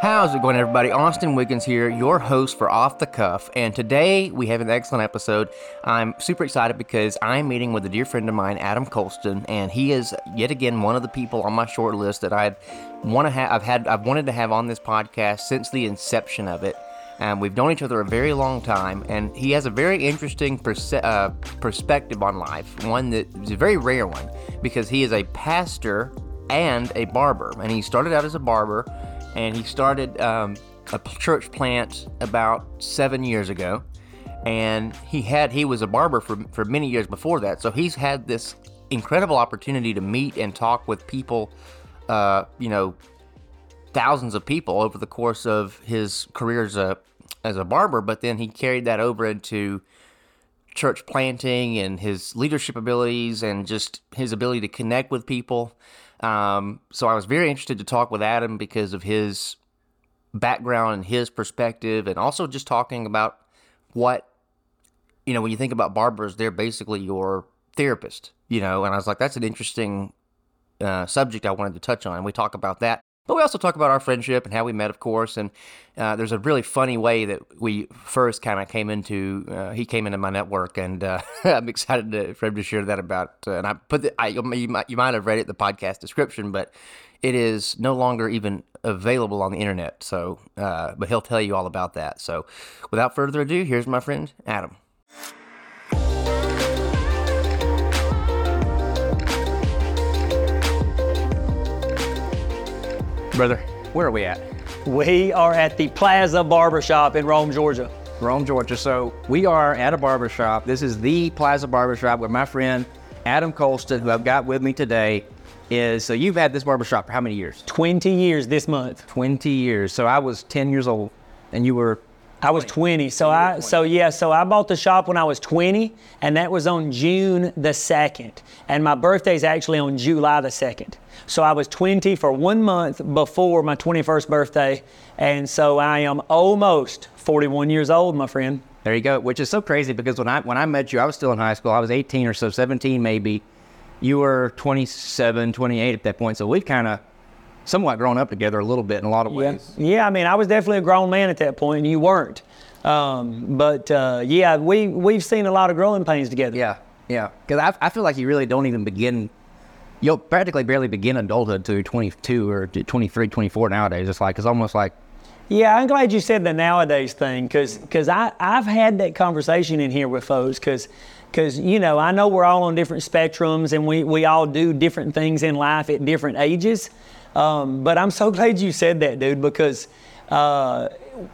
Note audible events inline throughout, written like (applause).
How's it going, everybody? Austin Wiggins here, your host for Off the Cuff, and today we have an excellent episode. I'm super excited because I'm meeting with a dear friend of mine, Adam Colston, and he is yet again one of the people on my short list that I've want to have. I've had I've wanted to have on this podcast since the inception of it. And we've known each other a very long time, and he has a very interesting perse- uh, perspective on life, one that is a very rare one because he is a pastor and a barber, and he started out as a barber and he started um, a church plant about seven years ago. And he had he was a barber for for many years before that, so he's had this incredible opportunity to meet and talk with people, uh, you know, thousands of people over the course of his career as a as a barber. But then he carried that over into church planting and his leadership abilities and just his ability to connect with people. Um, so I was very interested to talk with Adam because of his background and his perspective, and also just talking about what, you know, when you think about barbers, they're basically your therapist, you know, and I was like, that's an interesting uh, subject I wanted to touch on. And we talk about that. But we also talk about our friendship and how we met, of course. And uh, there's a really funny way that we first kind of came into. Uh, he came into my network, and uh, (laughs) I'm excited to, for him to share that about. Uh, and I put the, I, you might you might have read it the podcast description, but it is no longer even available on the internet. So, uh, but he'll tell you all about that. So, without further ado, here's my friend Adam. Brother, where are we at? We are at the Plaza Barbershop in Rome, Georgia. Rome, Georgia. So we are at a barbershop. This is the Plaza Barbershop where my friend Adam Colston, who I've got with me today, is. So you've had this barbershop for how many years? 20 years this month. 20 years. So I was 10 years old and you were I was 20. So I so yeah, so I bought the shop when I was 20 and that was on June the 2nd. And my birthday is actually on July the 2nd. So I was 20 for 1 month before my 21st birthday and so I am almost 41 years old, my friend. There you go, which is so crazy because when I when I met you, I was still in high school. I was 18 or so, 17 maybe. You were 27, 28 at that point. So we've kind of somewhat grown up together a little bit in a lot of ways. Yeah, yeah I mean, I was definitely a grown man at that point, and you weren't. Um, but uh, yeah, we we've seen a lot of growing pains together. Yeah, yeah. Because I, I feel like you really don't even begin. You'll practically barely begin adulthood to 22 or 23, 24 nowadays. It's like it's almost like. Yeah, I'm glad you said the nowadays thing because because I I've had that conversation in here with folks because because you know I know we're all on different spectrums and we we all do different things in life at different ages. Um, but I'm so (laughs) glad you said that, dude, because uh,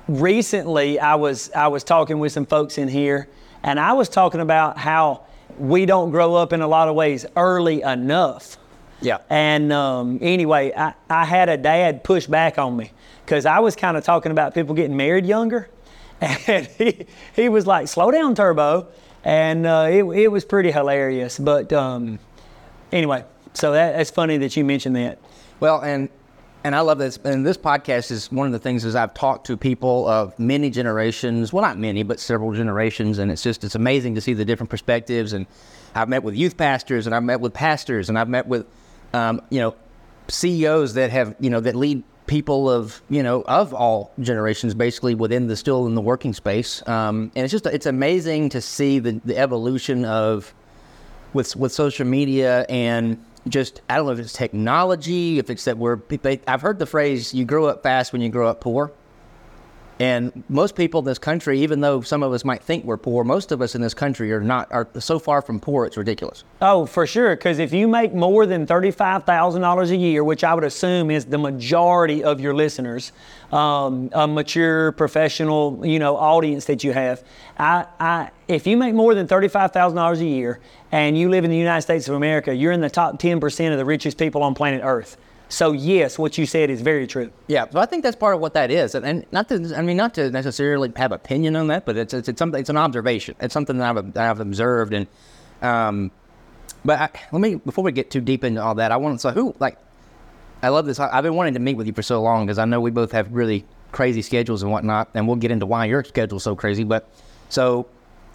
recently I was I was talking with some folks in here, and I was talking about how we don't grow up in a lot of ways early enough. Yeah. And um, anyway, I, I had a dad push back on me because I was kind of talking about people getting married younger, (laughs) and he he was like, "Slow down, Turbo," and uh, it it was pretty hilarious. But um, anyway, so that, that's funny that you mentioned that. Well, and and I love this. And this podcast is one of the things is I've talked to people of many generations. Well, not many, but several generations, and it's just it's amazing to see the different perspectives. And I've met with youth pastors, and I've met with pastors, and I've met with um, you know CEOs that have you know that lead people of you know of all generations basically within the still in the working space um, and it's just it's amazing to see the, the evolution of with with social media and just I don't know if it's technology, if it's that we're. I've heard the phrase "you grow up fast when you grow up poor," and most people in this country, even though some of us might think we're poor, most of us in this country are not. Are so far from poor, it's ridiculous. Oh, for sure. Because if you make more than thirty-five thousand dollars a year, which I would assume is the majority of your listeners, um, a mature professional, you know, audience that you have, I, I if you make more than thirty-five thousand dollars a year and you live in the United States of America, you're in the top 10% of the richest people on planet Earth. So yes, what you said is very true. Yeah, so I think that's part of what that is, and, and not to, I mean, not to necessarily have opinion on that, but it's it's, it's something, it's an observation. It's something that I've, that I've observed, and um, but I, let me before we get too deep into all that, I want to so who like, I love this. I, I've been wanting to meet with you for so long because I know we both have really crazy schedules and whatnot, and we'll get into why your schedule's so crazy. But so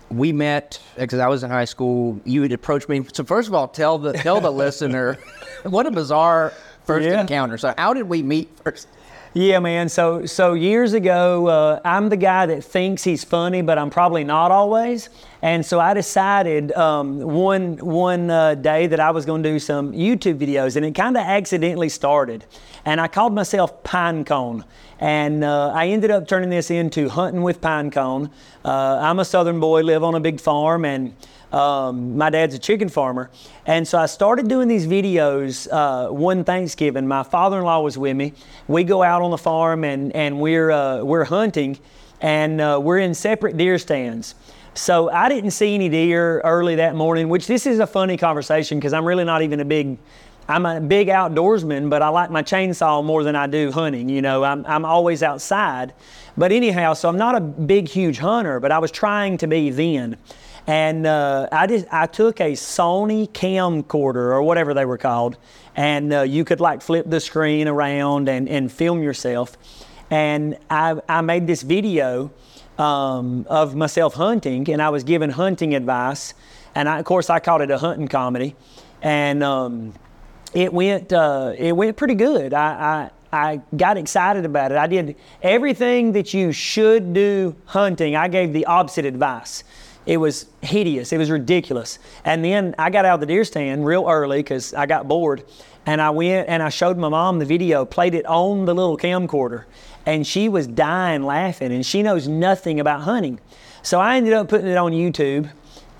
we met because I was in high school. You had approached me. So first of all, tell the tell the (laughs) listener what a bizarre first yeah. encounter. So how did we meet first? Yeah, man. So so years ago, uh, I'm the guy that thinks he's funny, but I'm probably not always. And so I decided um, one one uh, day that I was going to do some YouTube videos, and it kind of accidentally started. And I called myself Pinecone, and uh, I ended up turning this into hunting with Pinecone. Uh, I'm a Southern boy, live on a big farm, and um, my dad's a chicken farmer. And so I started doing these videos uh, one Thanksgiving. My father in law was with me. We go out on the farm and, and we're, uh, we're hunting and uh, we're in separate deer stands. So I didn't see any deer early that morning, which this is a funny conversation because I'm really not even a big. I'm a big outdoorsman, but I like my chainsaw more than I do hunting. You know, I'm, I'm always outside. But anyhow, so I'm not a big, huge hunter, but I was trying to be then. And uh, I just I took a Sony camcorder or whatever they were called, and uh, you could like flip the screen around and, and film yourself. And I, I made this video um, of myself hunting, and I was giving hunting advice. And I, of course, I called it a hunting comedy, and um, it went uh, it went pretty good. I, I I got excited about it. I did everything that you should do hunting. I gave the opposite advice. It was hideous. It was ridiculous. And then I got out of the deer stand real early because I got bored. And I went and I showed my mom the video, played it on the little camcorder. And she was dying laughing. And she knows nothing about hunting. So I ended up putting it on YouTube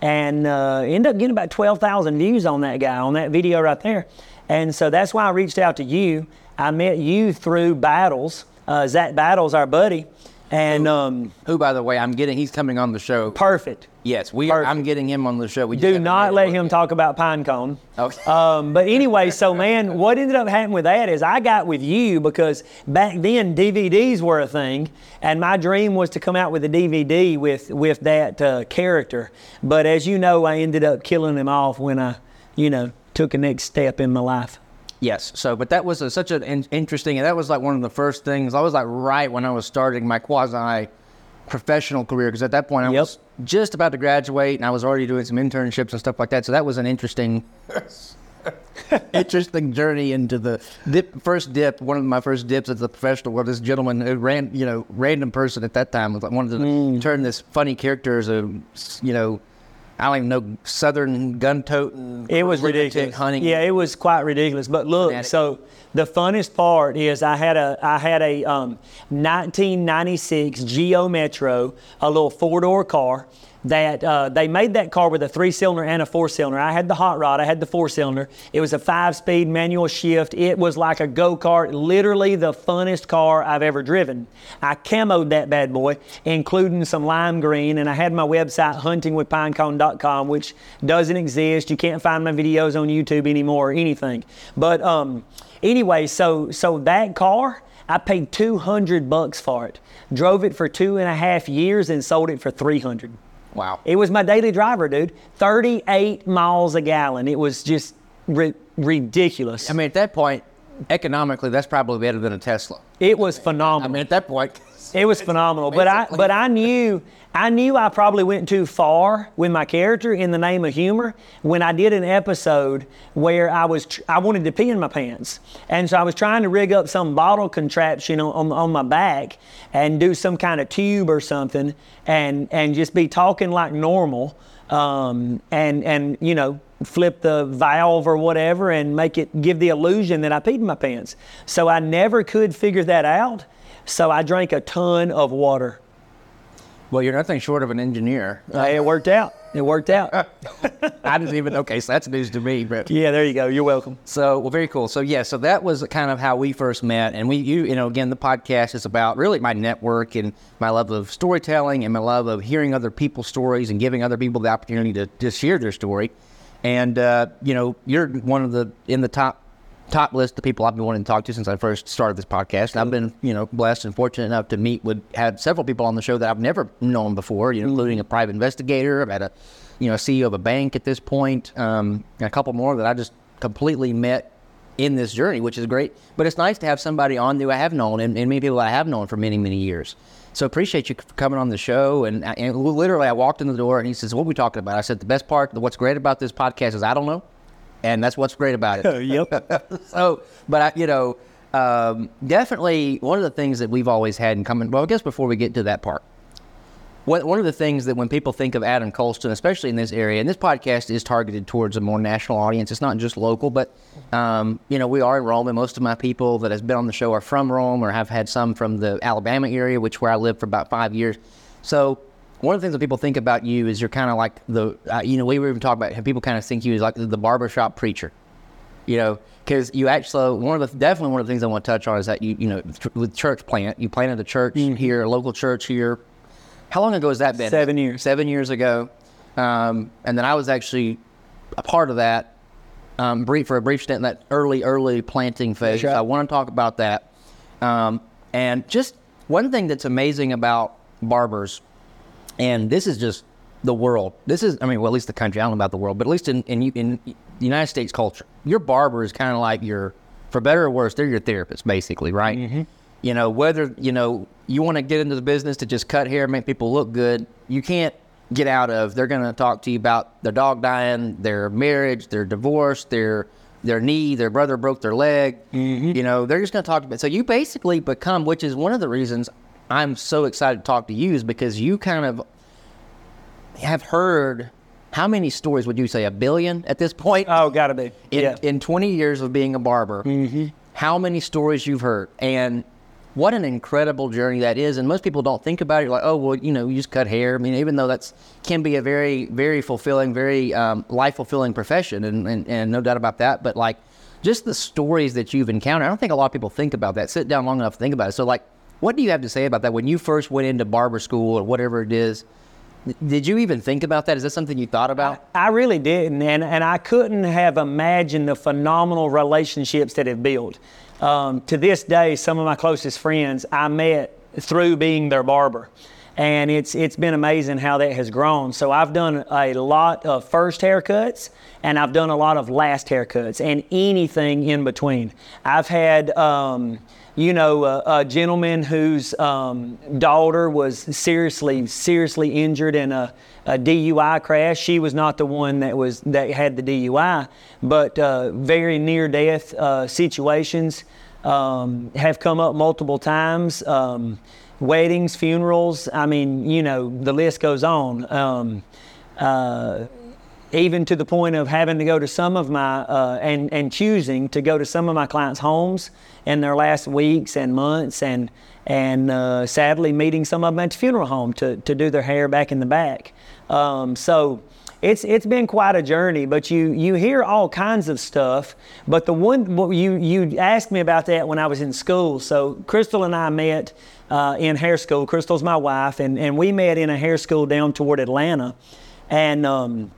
and uh, ended up getting about 12,000 views on that guy, on that video right there. And so that's why I reached out to you. I met you through Battles. Uh, Zach Battles, our buddy. And um, Who, by the way, I'm getting. He's coming on the show. perfect. Yes, we. Are, Perfect. I'm getting him on the show. We just Do not let him talk about Pinecone. Okay. Um, but anyway, so man, what ended up happening with that is I got with you because back then DVDs were a thing, and my dream was to come out with a DVD with with that uh, character. But as you know, I ended up killing him off when I, you know, took a next step in my life. Yes. So, but that was a, such an in- interesting, and that was like one of the first things. I was like right when I was starting my quasi professional career because at that point I Yep. was just about to graduate and I was already doing some internships and stuff like that. So that was an interesting, (laughs) interesting journey into the dip, first dip. One of my first dips as a professional. Well, this gentleman, who ran, you know, random person at that time was like wanted to Mm. turn this funny character as a, you know. I don't even know Southern gun toting. It was ridiculous. hunting. Yeah, it was quite ridiculous. But look, Fanatic. so the funnest part is I had a I had a um, 1996 Geo Metro, a little four door car. That uh, they made that car with a three cylinder and a four cylinder. I had the hot rod, I had the four cylinder. It was a five speed manual shift. It was like a go kart, literally the funnest car I've ever driven. I camoed that bad boy, including some lime green, and I had my website huntingwithpinecone.com, which doesn't exist. You can't find my videos on YouTube anymore or anything. But um, anyway, so so that car, I paid 200 bucks for it. Drove it for two and a half years and sold it for 300. Wow. It was my daily driver, dude. 38 miles a gallon. It was just ri- ridiculous. I mean, at that point, economically, that's probably better than a Tesla. it was phenomenal. I mean, at that point, (laughs) It was phenomenal, but I but I knew I knew I probably went too far with my character in the name of humor when I did an episode where I was tr- I wanted to pee in my pants, and so I was trying to rig up some bottle contraption on, on, on my back and do some kind of tube or something, and and just be talking like normal, um, and and you know flip the valve or whatever and make it give the illusion that I peed in my pants. So I never could figure that out. So I drank a ton of water. well, you're nothing short of an engineer. Uh, it worked out. It worked out. (laughs) I didn't even. Okay, so that's news to me. But yeah, there you go. You're welcome. so, well, very cool. So, yeah, so that was kind of how we first met, and we, you, you know, again, the podcast is about really my network and my love of storytelling and my love of hearing other people's stories and giving other people the opportunity to, to share their story. And uh, you know, you're one of the in the top top list of people I've been wanting to talk to since I first started this podcast. And I've been, you know, blessed and fortunate enough to meet with had several people on the show that I've never known before, you know, including a private investigator. I've had a, you know, CEO of a bank at this point, um, and a couple more that I just completely met in this journey, which is great. But it's nice to have somebody on who I have known and, and many people I have known for many, many years. So appreciate you for coming on the show. And, and literally, I walked in the door and he says, "What are we talking about?" I said, "The best part, what's great about this podcast is I don't know, and that's what's great about it." (laughs) yep. (laughs) so, but I, you know, um, definitely one of the things that we've always had in common. Well, I guess before we get to that part, one, one of the things that when people think of Adam Colston, especially in this area, and this podcast is targeted towards a more national audience. It's not just local, but um, you know we are in Rome, and most of my people that has been on the show are from Rome or have had some from the Alabama area, which where I lived for about five years. So one of the things that people think about you is you're kind of like the uh, you know we were even talking about people kind of think you as like the barbershop preacher you know, because you actually one of the definitely one of the things I want to touch on is that you you know with church plant you planted a church Mm-hmm. here, a local church here. How long ago has that been? Seven years. Seven years ago, um, and then I was actually a part of that um, brief for a brief stint in that early early planting phase. Right. I want to talk about that, um, and just one thing that's amazing about barbers and this is just the world. This is, I mean, well, at least the country. I don't know about the world, but at least in in, in the United States culture, your barber is kind of like your, for better or worse, they're your therapist, basically, right? Mm-hmm. You know, whether you know you want to get into the business to just cut hair, make people look good, you can't get out of. They're going to talk to you about their dog dying, their marriage, their divorce, their their knee, their brother broke their leg. You know, they're just going to talk about. So you basically become, which is one of the reasons I'm so excited to talk to you, is because you kind of have heard how many stories would you say a billion at this point? Oh, gotta be. in, yeah. in 20 years of being a barber how many stories you've heard? And what an incredible journey that is. And most people don't think about it. You're like oh well you know you just cut hair. I mean even though that's can be a very very fulfilling very um, life fulfilling profession and, and, and no doubt about that. But like just the stories that you've encountered i don't think a lot of people think about that sit down long enough to think about it. So like what do you have to say about that when you first went into barber school or whatever it is did you even think about that is that something you thought about I really didn't, and, and I couldn't have imagined the phenomenal relationships that have built. Um, to this day, some of my closest friends I met through being their barber, and it's it's been amazing how that has grown. So I've done a lot of first haircuts, and I've done a lot of last haircuts, and anything in between. I've had. Um, you know, a, a gentleman whose um, daughter was seriously, seriously injured in a, a DUI crash. She was not the one that was that had the DUI, but uh, very near death uh, situations um, have come up multiple times. Um, weddings, funerals. I mean, you know, the list goes on. Um, uh, even to the point of having to go to some of my uh, and and choosing to go to some of my clients' homes in their last weeks and months, and and uh, sadly meeting some of them at the funeral home to to do their hair back in the back. Um, so. It's, it's been quite a journey, but you, you hear all kinds of stuff. But the one you you asked me about that when I was in school. So Crystal and I met uh, in hair school. Crystal's my wife, and, and we met in a hair school down toward Atlanta. And um,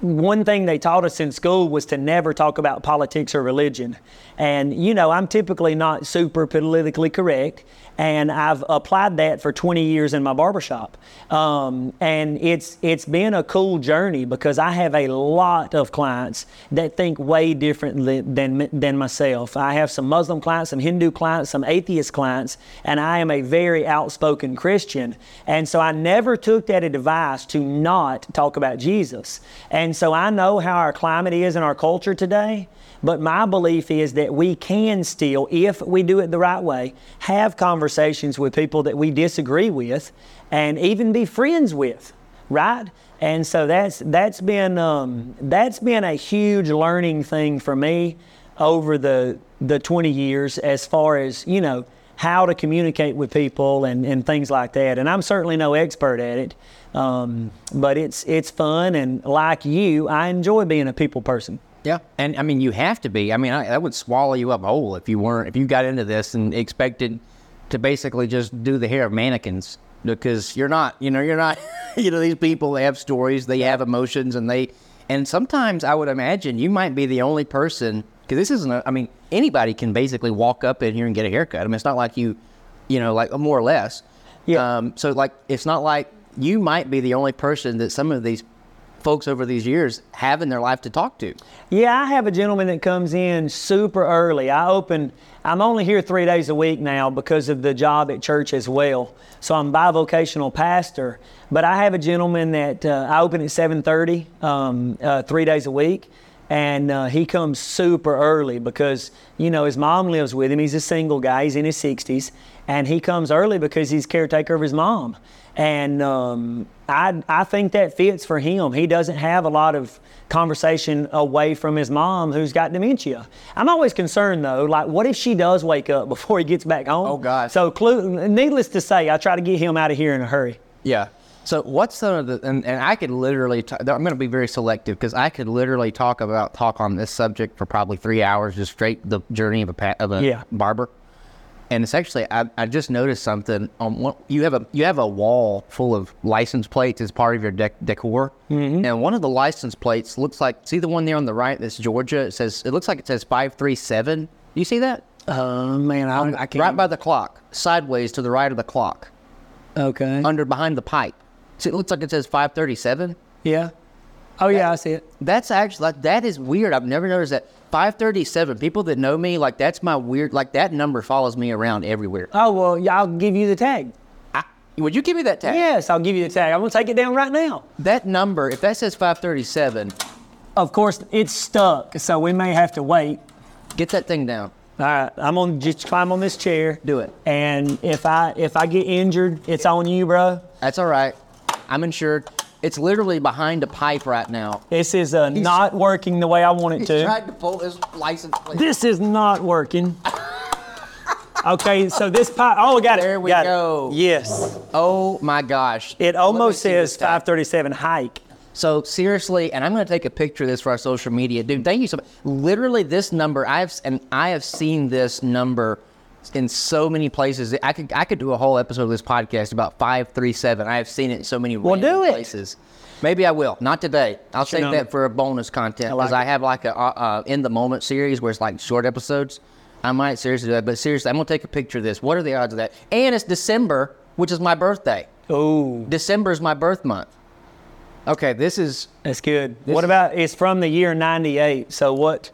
one thing they taught us in school was to never talk about politics or religion. And, you know, I'm typically not super politically correct, and I've applied that for 20 years in my barbershop. Um, and it's, it's been a cool journey because I have a lot of clients that think way differently than, than myself. I have some Muslim clients, some Hindu clients, some atheist clients, and I am a very outspoken Christian. And so I never took that advice to not talk about Jesus. And so I know how our climate is in our culture today. But my belief is that we can still, if we do it the right way, have conversations with people that we disagree with and even be friends with, right? And so that's that's been um, that's been a huge learning thing for me over the the 20 years as far as you know how to communicate with people and, and things like that. And I'm certainly no expert at it, um, but it's it's fun and like you, I enjoy being a people person. Yeah, and I mean you have to be. I mean I, that would swallow you up whole if you weren't if you got into this and expected to basically just do the hair of mannequins because you're not. You know you're not. (laughs) you know these people they have stories, they have emotions, and they and sometimes I would imagine you might be the only person because this isn't. A, I mean anybody can basically walk up in here and get a haircut. I mean it's not like you, you know, like more or less. Yeah. Um, so like it's not like you might be the only person that some of these folks over these years have in their life to talk to. Yeah, I have a gentleman that comes in super early. I open, I'm only here three days a week now because of the job at church as well. So I'm bivocational pastor. But I have a gentleman that uh, I open at 7:30, um, uh, three days a week, and uh, he comes super early because you know his mom lives with him. He's a single guy. He's in his 60s, and he comes early because he's caretaker of his mom. And um, I I think that fits for him. He doesn't have a lot of conversation away from his mom who's got dementia. I'm always concerned though, like what if she does wake up (laughs) before he gets back home? Oh, god So clue, needless to say, I try to get him out of here in a hurry. Yeah. So what's some of the and, and I could literally i I'm going to be very selective because I could literally talk about talk on this subject for probably three hours just straight the journey of a pa- of a Yeah. barber. And it's actually I, I just noticed something on one, you have a you have a wall full of license plates as part of your dec- decor, mm-hmm. and one of the license plates looks like see the one there on the right that's Georgia. It says it looks like it says five three seven. You see that? Uh, man, I, I can't. Right by the clock, sideways to the right of the clock, okay. under behind the pipe. See, it looks like it says five thirty seven. yeah. Oh yeah, I see it. That's actually like, that is weird. I've never noticed that. Five thirty seven. People that know me, like that's my weird. Like that number follows me around everywhere. Oh well, yeah, I'll give you the tag. I, would you give me that tag? Yes, I'll give you the tag. I'm gonna take it down right now. That number, if that says five thirty seven, Of course, it's stuck, so we may have to wait. get that thing down. All right, I'm gonna just climb on this chair. Do it. And if I if I get injured, it's on you, bro. That's all right. I'm insured. It's literally behind a pipe right now. This is uh, not working the way I want it He's to. trying to pull his license plate. This is not working. (laughs) Okay, so this pipe. Oh, got it. There we got it. go. Yes, oh my gosh. it almost says 537 hike. So seriously, and I'm going to take a picture of this for our social media, dude. Thank you so much. Literally, this number I've and I have seen this number in so many places. I could I could do a whole episode of this podcast about five three seven. I have seen it in so many Well, do it. places. Maybe I will. Not today. I'll save that for a bonus content because I, it. have like a uh, uh, in the moment series where it's like short episodes. I might seriously do that, but seriously, I'm gonna take a picture of this. What are the odds of that? And it's December, which is my birthday. Oh, December is my birth month. Okay, this is that's good. This what is- about? It's from the year '98. So what?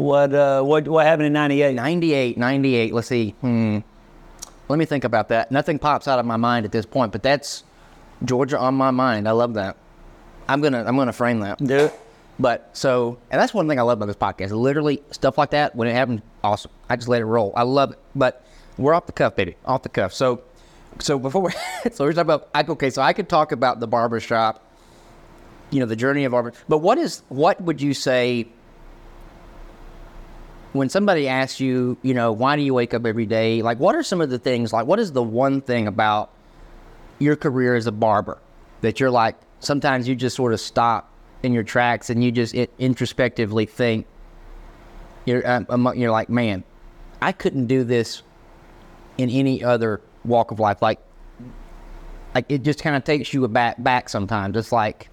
What? Uh, what? What happened in '98? 98, 98. Let's see. Hmm. Let me think about that. Nothing pops out of my mind at this point, but that's Georgia on my mind. I love that. I'm gonna I'm gonna frame that. Do it. But so, and that's one thing I love about this podcast. Literally stuff like that when it happens, awesome. I just let it roll. I love it. But we're off the cuff, baby, off the cuff. So, so before we, (laughs) so we're talking about I, okay. So I could talk about the barber shop, you know, the journey of barber. But what is what would you say when somebody asks you, you know, why do you wake up every day? Like, what are some of the things? Like, what is the one thing about your career as a barber that you're like? Sometimes you just sort of stop in your tracks and you just it, introspectively think. You're um, you're like, man, I couldn't do this in any other walk of life. Like, like it just kind of takes you back back sometimes. It's like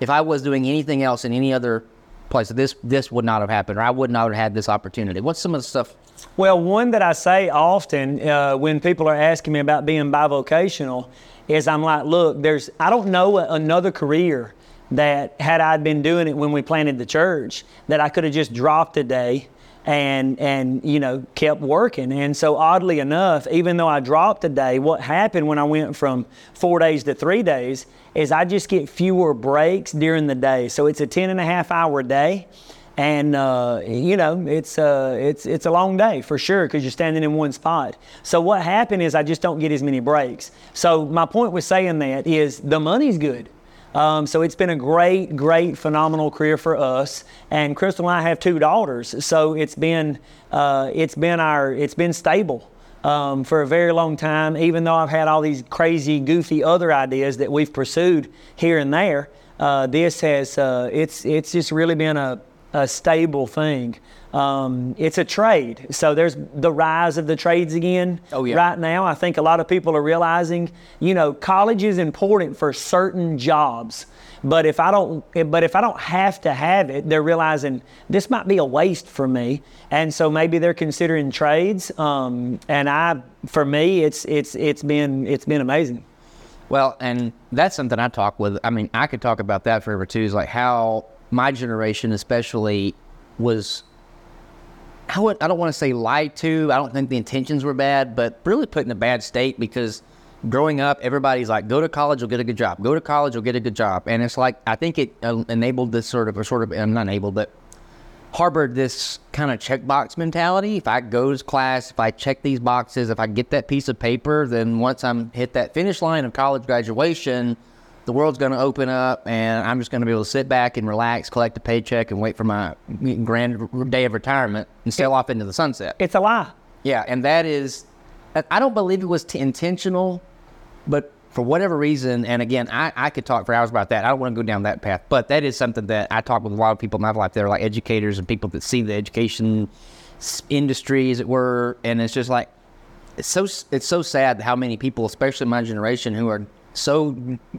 if I was doing anything else in any other place, this this would not have happened, or I would not have had this opportunity. What's some of the stuff? Well, one that I say often uh, when people are asking me about being bivocational is I'm like, look, there's I don't know another career that had I been doing it when we planted the church that I could have just dropped a day and and you know kept working. And so oddly enough, even though I dropped a day, what happened when I went from four days to three days is I just get fewer breaks during the day. So it's a 10 and a half hour day and uh, you know it's uh, it's it's a long day for sure because you're standing in one spot. So what happened is I just don't get as many breaks. So my point with saying that is the money's good. Um, so it's been a great, great, phenomenal career for us. And Crystal and I have two daughters, so it's been uh, it's been our it's been stable um, for a very long time. Even though I've had all these crazy, goofy other ideas that we've pursued here and there, uh, this has uh, it's it's just really been a a stable thing. Um, it's a trade. So there's the rise of the trades again. Oh, yeah. Right now, I think a lot of people are realizing, you know, college is important for certain jobs. But if I don't, but if I don't have to have it, they're realizing this might be a waste for me, and so maybe they're considering trades. Um, and I, for me, it's it's it's been it's been amazing. Well, and that's something I talk with. I mean, I could talk about that forever too. Is like how my generation, especially, was. I would. I don't want to say lied to. I don't think the intentions were bad, but really put in a bad state because growing up, everybody's like, go to college, you'll get a good job. Go to college, you'll get a good job. And it's like, I think it uh, enabled this sort of, or sort of, I'm not enabled, but harbored this kind of checkbox mentality. If I go to class, if I check these boxes, if I get that piece of paper, then once I'm hit that finish line of college graduation, the world's going to open up and I'm just going to be able to sit back and relax, collect a paycheck, and wait for my grand day of retirement and sail off into the sunset. It's a lie. Yeah, and that is, I don't believe it was t- intentional, but for whatever reason, and again, I, I could talk for hours about that. I don't want to go down that path, but that is something that I talk with a lot of people in my life that are like educators and people that see the education industry, as it were, and it's just like it's so it's so sad how many people, especially my generation, who are so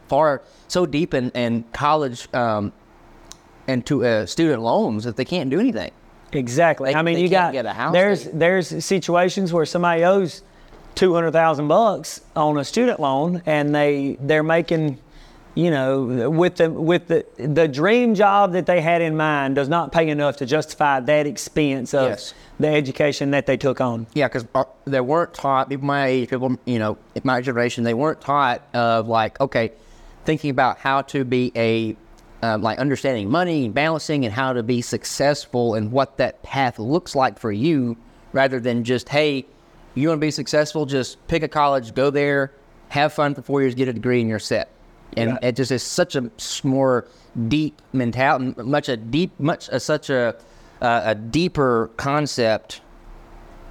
far so deep in, in college um, and to uh, student loans that they can't do anything. Exactly. They- I mean, you got get a house, there's there's situations where somebody owes two hundred thousand bucks on a student loan, and they they're making, you know, with the with the the dream job that they had in mind does not pay enough to justify that expense of Yes. the education that they took on. Yeah, because they weren't taught. People my age, people you know, in my generation, they weren't taught of like okay, thinking about how to be a um, like understanding money and balancing and how to be successful and what that path looks like for you, rather than just hey, you want to be successful, just pick a college, go there, have fun for four years, get a degree, and you're set. And Yeah. it just is such a more deep mentality, much a deep, much a, such a uh, a deeper concept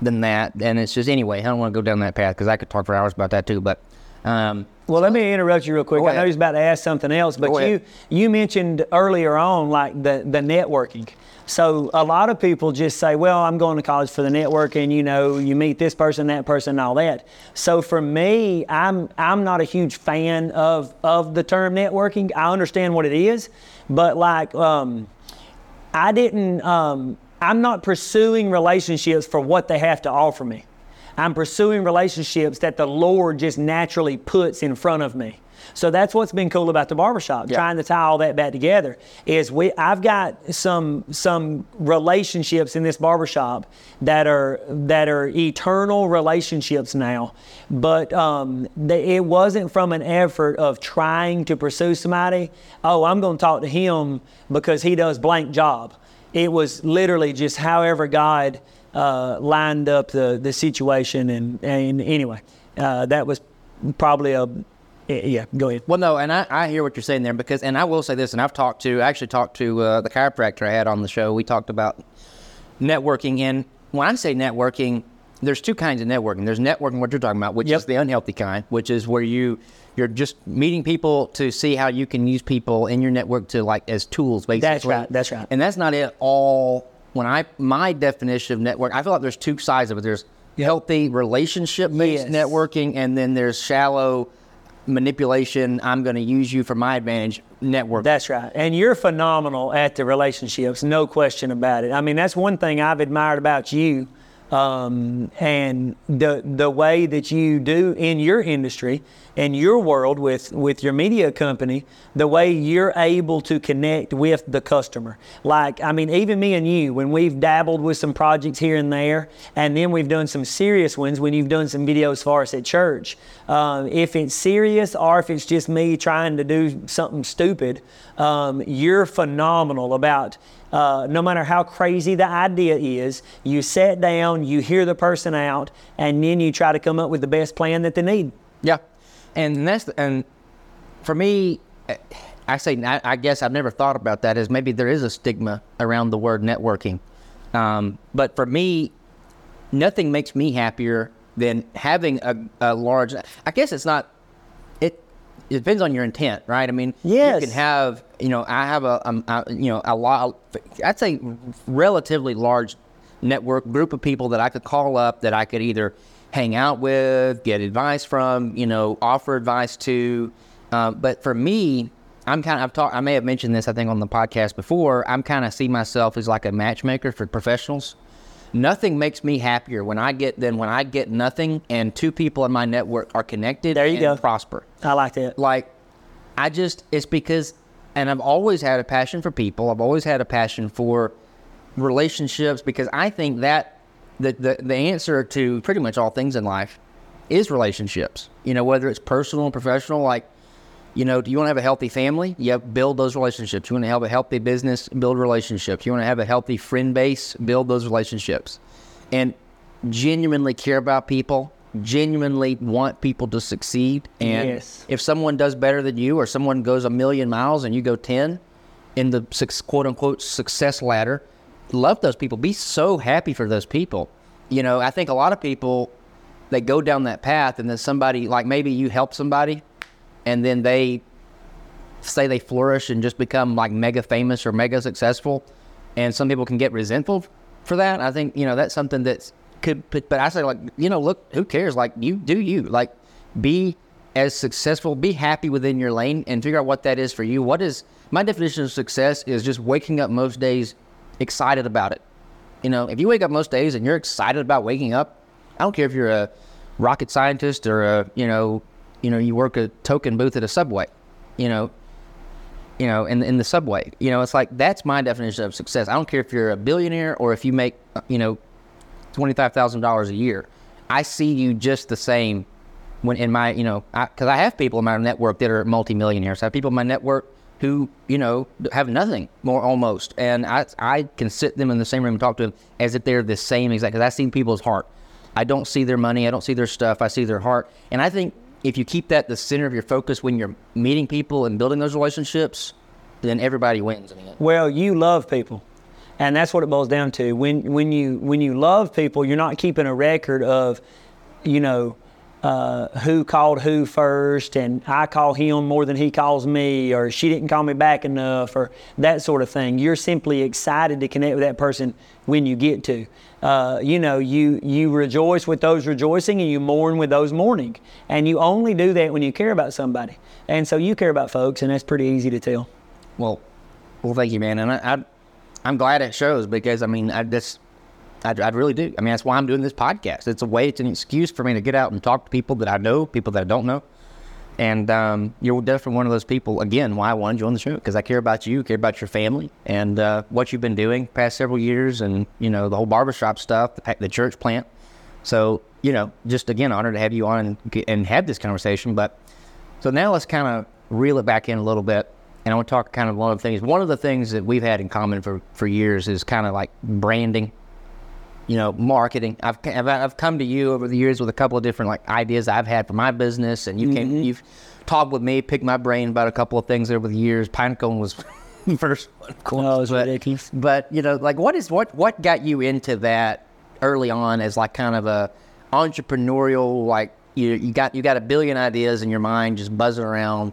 than that. And it's just anyway, I don't want to go down that path because I could talk for hours about that too. But um, Well, let me interrupt you real quick. I know he's about to ask something else, but you you mentioned earlier on like the the networking. So a lot of people just say, "Well, I'm going to college for the networking." You know, you meet this person, that person, and all that. So for me, I'm I'm not a huge fan of of the term networking. I understand what it is, but like. Um, I didn't, um, I'm not pursuing relationships for what they have to offer me. I'm pursuing relationships that the Lord just naturally puts in front of me. So that's what's been cool about the barbershop, Yeah. trying to tie all that back together. Is we I've got some some relationships in this barbershop that are that are eternal relationships now, but um, they, it wasn't from an effort of trying to pursue somebody. Oh, I'm going to talk to him because he does blank job. It was literally just however God uh, lined up the the situation, and and anyway, uh, that was probably a yeah. Go ahead. well, no, and I, I hear what you're saying there because, and I will say this, and I've talked to, I actually talked to uh, the chiropractor I had on the show. We talked about networking, and when I say networking, there's two kinds of networking. There's networking, what you're talking about, which Yep. is the unhealthy kind, which is where you you're just meeting people to see how you can use people in your network to like as tools, basically. That's right, that's right. And that's not it all. When I my definition of network, I feel like there's two sides of it. There's healthy relationship based Yes. networking, and then there's shallow manipulation. I'm going to use you for my advantage. Network. That's right. And you're phenomenal at the relationships, no question about it. I mean, that's one thing I've admired about you. Um, and the the way that you do in your industry in your world with with your media company, the way you're able to connect with the customer. Like, I mean, even me and you, when we've dabbled with some projects here and there, and then we've done some serious ones when you've done some videos for us at church. Um, if it's serious or if it's just me trying to do something stupid, um, you're phenomenal about uh, no matter how crazy the idea is, you sit down, you hear the person out, and then you try to come up with the best plan that they need. Yeah, and that's and for me, I say I, I guess I've never thought about that. Is maybe there is a stigma around the word networking, um, but for me, nothing makes me happier than having a, a large. I guess it's not. It it depends on your intent, right? I mean, Yes. you can have you know I have a, um, a you know a lot. I'd say relatively large network group of people that I could call up that I could either hang out with, get advice from, you know, offer advice to. Uh, but for me, I'm kind of I've talked. I may have mentioned this I think on the podcast before. I'm kind of see myself as like a matchmaker for professionals. Nothing makes me happier when I get than when I get nothing and two people in my network are connected There you go. prosper I like that. like I just it's because and I've always had a passion for people. I've always had a passion for relationships because I think that the the, the answer to pretty much all things in life is relationships. You know, whether it's personal and professional, like, you know, do you want to have a healthy family? Yeah, build those relationships. You want to have a healthy business, build relationships. You want to have a healthy friend base, build those relationships. And genuinely care about people, genuinely want people to succeed. And Yes. if someone does better than you or someone goes a million miles and you go 10 in the quote unquote success ladder, love those people. Be so happy for those people. You know, I think a lot of people they go down that path and then somebody like maybe you help somebody and then they say they flourish and just become like mega famous or mega successful and some people can get resentful for that i think you know that's something that's could but but i say like you know look who cares like you do you like be as successful be happy within your lane and figure out what that is for you what is my definition of success is just waking up most days excited about it you know if you wake up most days and you're excited about waking up i don't care if you're a rocket scientist or a you know you know you work a token booth at a subway you know you know, in in the subway. You know, it's like that's my definition of success. I don't care if you're a billionaire or if you make, you know, twenty five thousand dollars a year. I see you just the same when in my, you know, because I, have people in my network that are multimillionaires. I have people in my network who, you know, have nothing more almost, and I I can sit them in the same room and talk to them as if they're the same exact. Because I see people's heart. I don't see their money. I don't see their stuff. I see their heart, and I think if you keep that the center of your focus when you're meeting people and building those relationships, then everybody wins. Well, you love people. And that's what it boils down to. When when you when you love people, you're not keeping a record of, you know, uh, who called who first, and I call him more than he calls me, or she didn't call me back enough, or that sort of thing. You're simply excited to connect with that person when you get to. Uh, you know, you you rejoice with those rejoicing, and you mourn with those mourning, and you only do that when you care about somebody. And so you care about folks, and that's pretty easy to tell. Well, well, thank you, man, and I, I I'm glad it shows because I mean, I just, I, I really do. I mean, that's why I'm doing this podcast. It's a way, it's an excuse for me to get out and talk to people that I know, people that I don't know, and um, you're definitely one of those people. Again, why I wanted you on the show because I care about you, care about your family, and uh, what you've been doing past several years, and you know the whole barbershop stuff, the, the church plant. So you know, just again, honored to have you on and, and have this conversation. But so now let's kind of reel it back in a little bit. And I want to talk kind of one of the things. One of the things that we've had in common for, for years is kind of like branding, you know, marketing. I've, I've I've come to you over the years with a couple of different like ideas I've had for my business, and you came, mm-hmm. you've talked with me, picked my brain about a couple of things over the years. Pinecone was the (laughs) first one, of course. It's but, ridiculous. But you know, like what is what what got you into that early on as like kind of a entrepreneurial like you you got you got a billion ideas in your mind just buzzing around.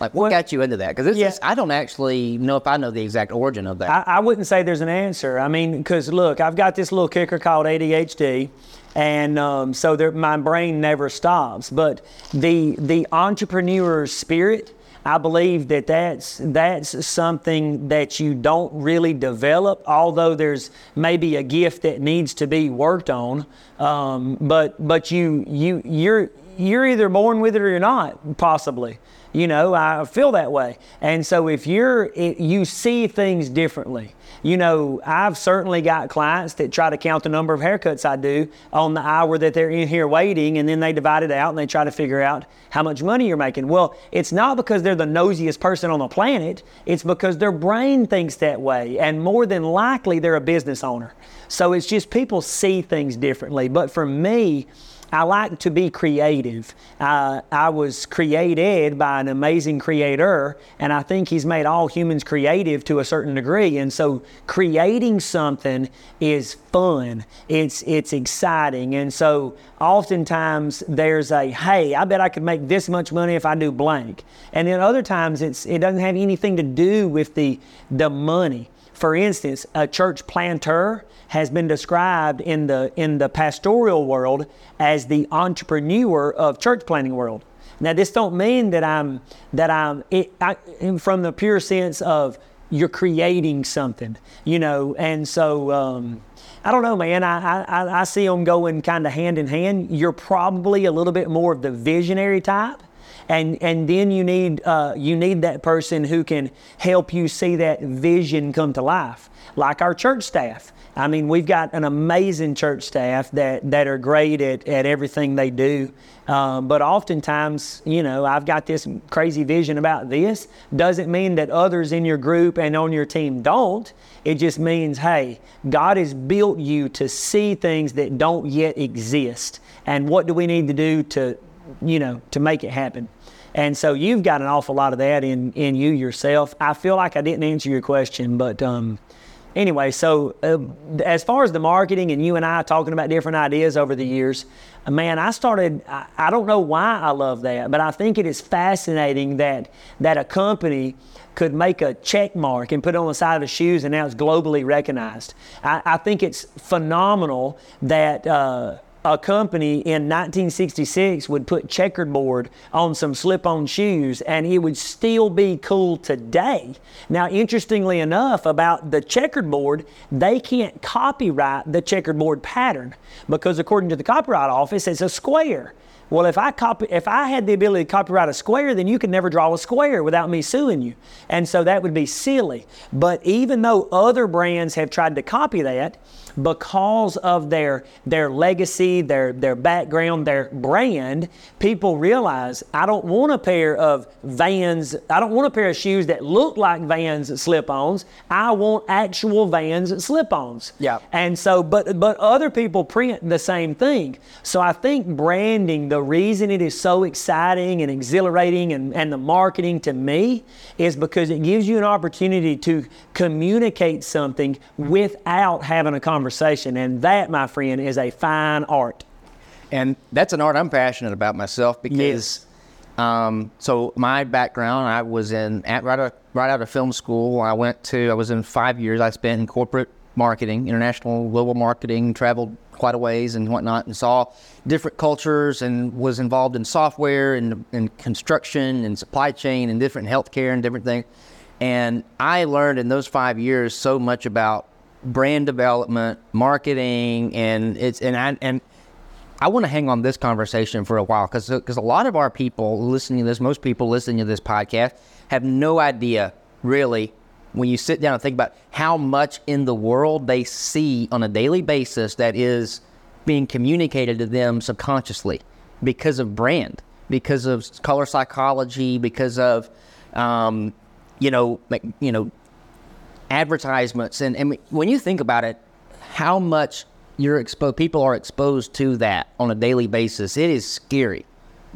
Like what Well, got you into that? Because this yeah. I don't actually know if I know the exact origin of that. I, I wouldn't say there's an answer. I mean, because look, I've got this little kicker called ADHD, and um, so there, my brain never stops. But the the entrepreneur spirit, I believe that that's that's something that you don't really develop. Although there's maybe a gift that needs to be worked on, um, but but you you you're you're either born with it or you're not, possibly. You know, I feel that way. And so if you're, it, you see things differently. You know, I've certainly got clients that try to count the number of haircuts I do on the hour that they're in here waiting, and then they divide it out and they try to figure out how much money you're making. Well, it's not because they're the nosiest person on the planet, it's because their brain thinks that way. And more than likely, they're a business owner. So it's just people see things differently. But for me, I like to be creative. Uh, I was created by an amazing creator, and I think he's made all humans creative to a certain degree. And so, creating something is fun. It's it's exciting. And so, oftentimes there's a hey, I bet I could make this much money if I do blank. And then other times it's it doesn't have anything to do with the the money. For instance, a church planter has been described in the in the pastoral world as the entrepreneur of church planting world. Now, this don't mean that I'm that I'm it, I, from the pure sense of you're creating something, you know. And so um, I don't know, man. I I, I see them going kind of hand in hand. You're probably a little bit more of the visionary type. And and then you need uh, you need that person who can help you see that vision come to life, like our church staff. I mean, we've got an amazing church staff that, that are great at, at everything they do. Um, but oftentimes, you know, I've got this crazy vision about this. Doesn't mean that others in your group and on your team don't. It just means, hey, God has built you to see things that don't yet exist. And what do we need to do to, you know, to make it happen? And so you've got an awful lot of that in, in you yourself. I feel like I didn't answer your question, but um, anyway, so uh, as far as the marketing and you and I talking about different ideas over the years, uh, man, I started. I, I, don't know why I love that, but I think it is fascinating that that a company could make a check mark and put it on the side of the shoes, and now it's globally recognized. I, I think it's phenomenal that. Uh, a company in 1966 would put checkerboard on some slip on shoes and it would still be cool today. Now, interestingly enough, about the checkerboard, they can't copyright the checkerboard pattern because, according to the Copyright Office, it's a square. Well, if I copy, if I had the ability to copyright a square, then you could never draw a square without me suing you, and so that would be silly. But even though other brands have tried to copy that, because of their their legacy, their their background, their brand, people realize I don't want a pair of Vans. I don't want a pair of shoes that look like Vans slip-ons. I want actual Vans slip-ons. Yeah. And so, but but other people print the same thing. So I think branding, the reason it is so exciting and exhilarating, and and the marketing to me is because it gives you an opportunity to communicate something without having a conversation conversation. And that, my friend, is a fine art. And that's an art I'm passionate about myself because. Yes. Um, so my background, I was in at, right, out, right out of film school. I went to, I was in five years. I spent in corporate marketing, international global marketing, traveled quite a ways and whatnot, and saw different cultures, and was involved in software and, and construction and supply chain and different healthcare and different things. And I learned in those five years so much about brand development, marketing, and it's and I, and I want to hang on this conversation for a while because because a lot of our people listening to this, most people listening to this podcast, have no idea really when you sit down and think about how much in the world they see on a daily basis that is being communicated to them subconsciously because of brand, because of color psychology, because of um, you know, you know, advertisements. And, and when you think about it how much you're exposed people are exposed to that on a daily basis it is scary.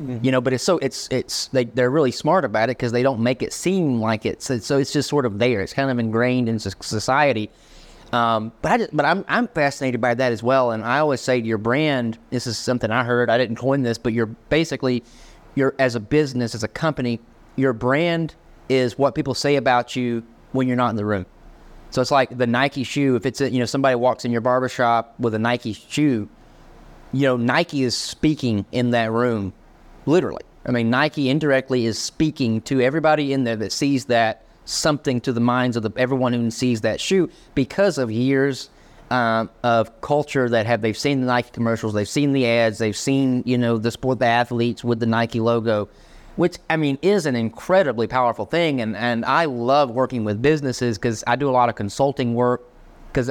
Mm-hmm. you know but it's so it's it's they, they're really smart about it because they don't make it seem like it. So, so it's just sort of there. It's kind of ingrained in society. Um, but I just, but I'm I'm fascinated by that as well. And I always say to your brand this is something I heard I didn't coin this but you're basically you're as a business as a company your brand is what people say about you when you're not in the room so it's like the Nike shoe. If it's a, you know somebody walks in your barbershop with a Nike shoe, you know Nike is speaking in that room, literally. I mean Nike indirectly is speaking to everybody in there that sees that something to the minds of the, everyone who sees that shoe because of years um, of culture that have they've seen the Nike commercials, they've seen the ads, they've seen you know the sport the athletes with the Nike logo which I mean is an incredibly powerful thing. And, and I love working with businesses because I do a lot of consulting work because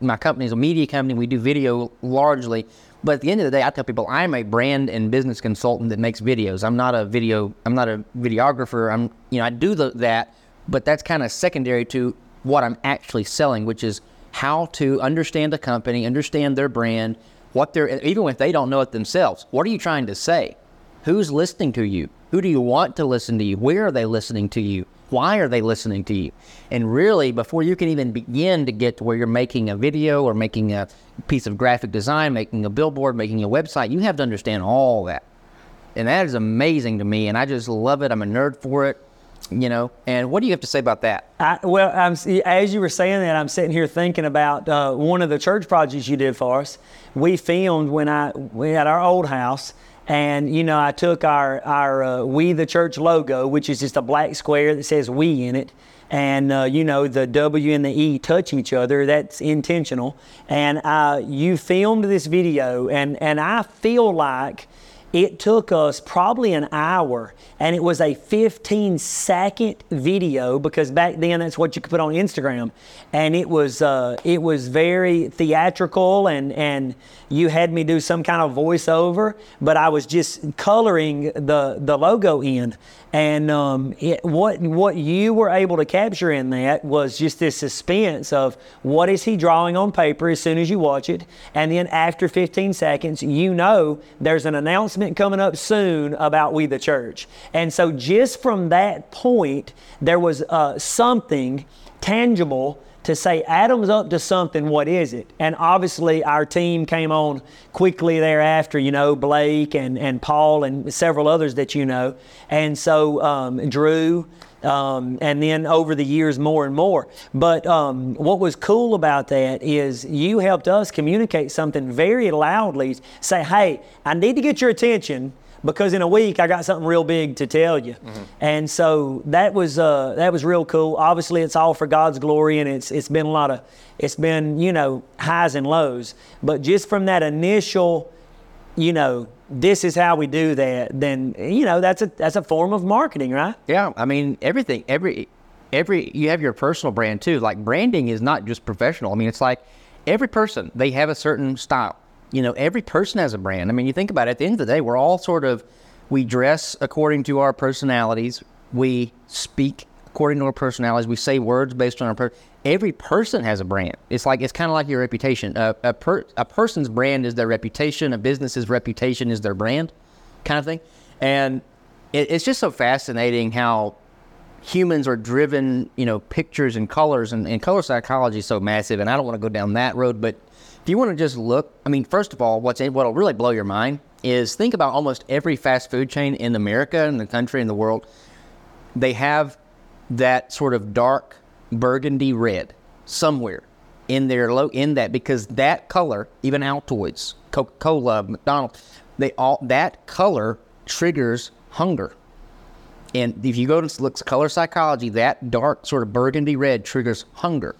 my company is a media company. We do video largely. But at the end of the day, I tell people I'm a brand and business consultant that makes videos. I'm not a video. I'm not a videographer. I'm you know I do the, that, but that's kind of secondary to what I'm actually selling, which is how to understand a company, understand their brand, what they're even if they don't know it themselves. What are you trying to say? Who's listening to you? Who do you want to listen to you? Where are they listening to you? Why are they listening to you? And really, before you can even begin to get to where you're making a video or making a piece of graphic design, making a billboard, making a website, you have to understand all that. And that is amazing to me. And I just love it. I'm a nerd for it you know and what do you have to say about that I, well I'm, as you were saying that i'm sitting here thinking about uh, one of the church projects you did for us we filmed when i we had our old house and you know, I took our our uh, We the Church logo, which is just a black square that says We in it, and uh, you know the W and the E touch each other. That's intentional. And uh, you filmed this video, and and I feel like It took us probably an hour, and it was a 15 second video because back then that's what you could put on Instagram, and it was uh, it was very theatrical, and and you had me do some kind of voiceover, but I was just coloring the the logo in, and um, it, what what you were able to capture in that was just this suspense of what is he drawing on paper as soon as you watch it, and then after 15 seconds, you know there's an announcement coming up soon about we the church, and so just from that point, there was uh, something tangible to say Adam's up to something, what is it? And obviously, our team came on quickly thereafter, you know, Blake and, and Paul and several others that you know. And so, um, Drew, um, and then over the years, more and more. But um, what was cool about that is you helped us communicate something very loudly, say, hey, I need to get your attention because in a week I got something real big to tell you. Mm-hmm. And so that was uh, that was real cool. Obviously, it's all for God's glory, and it's it's been a lot of it's been you know highs and lows. But just from that initial, you know, this is how we do that. Then you know that's a that's a form of marketing, right? Yeah, I mean everything every every you have your personal brand too. Like branding is not just professional. I mean it's like every person they have a certain style you know, every person has a brand. I mean, you think about it, at the end of the day, we're all sort of, we dress according to our personalities, we speak according to our personalities, we say words based on our per- every person has a brand. It's like it's kind of like your reputation. a, per- a person's brand is their reputation. A business's reputation is their brand, kind of thing. And it, it's just so fascinating how humans are driven. You know, pictures and colors, and, and color psychology is so massive. And I don't want to go down that road, but if you want to just look, I mean, first of all, what's what'll really blow your mind is think about almost every fast food chain in America, in the country, in the world. They have that sort of dark burgundy red somewhere in their low in that because that color, even Altoids, Coca Cola, McDonald's, they all that color triggers hunger. And if you go to look color psychology, that dark sort of burgundy red triggers hunger.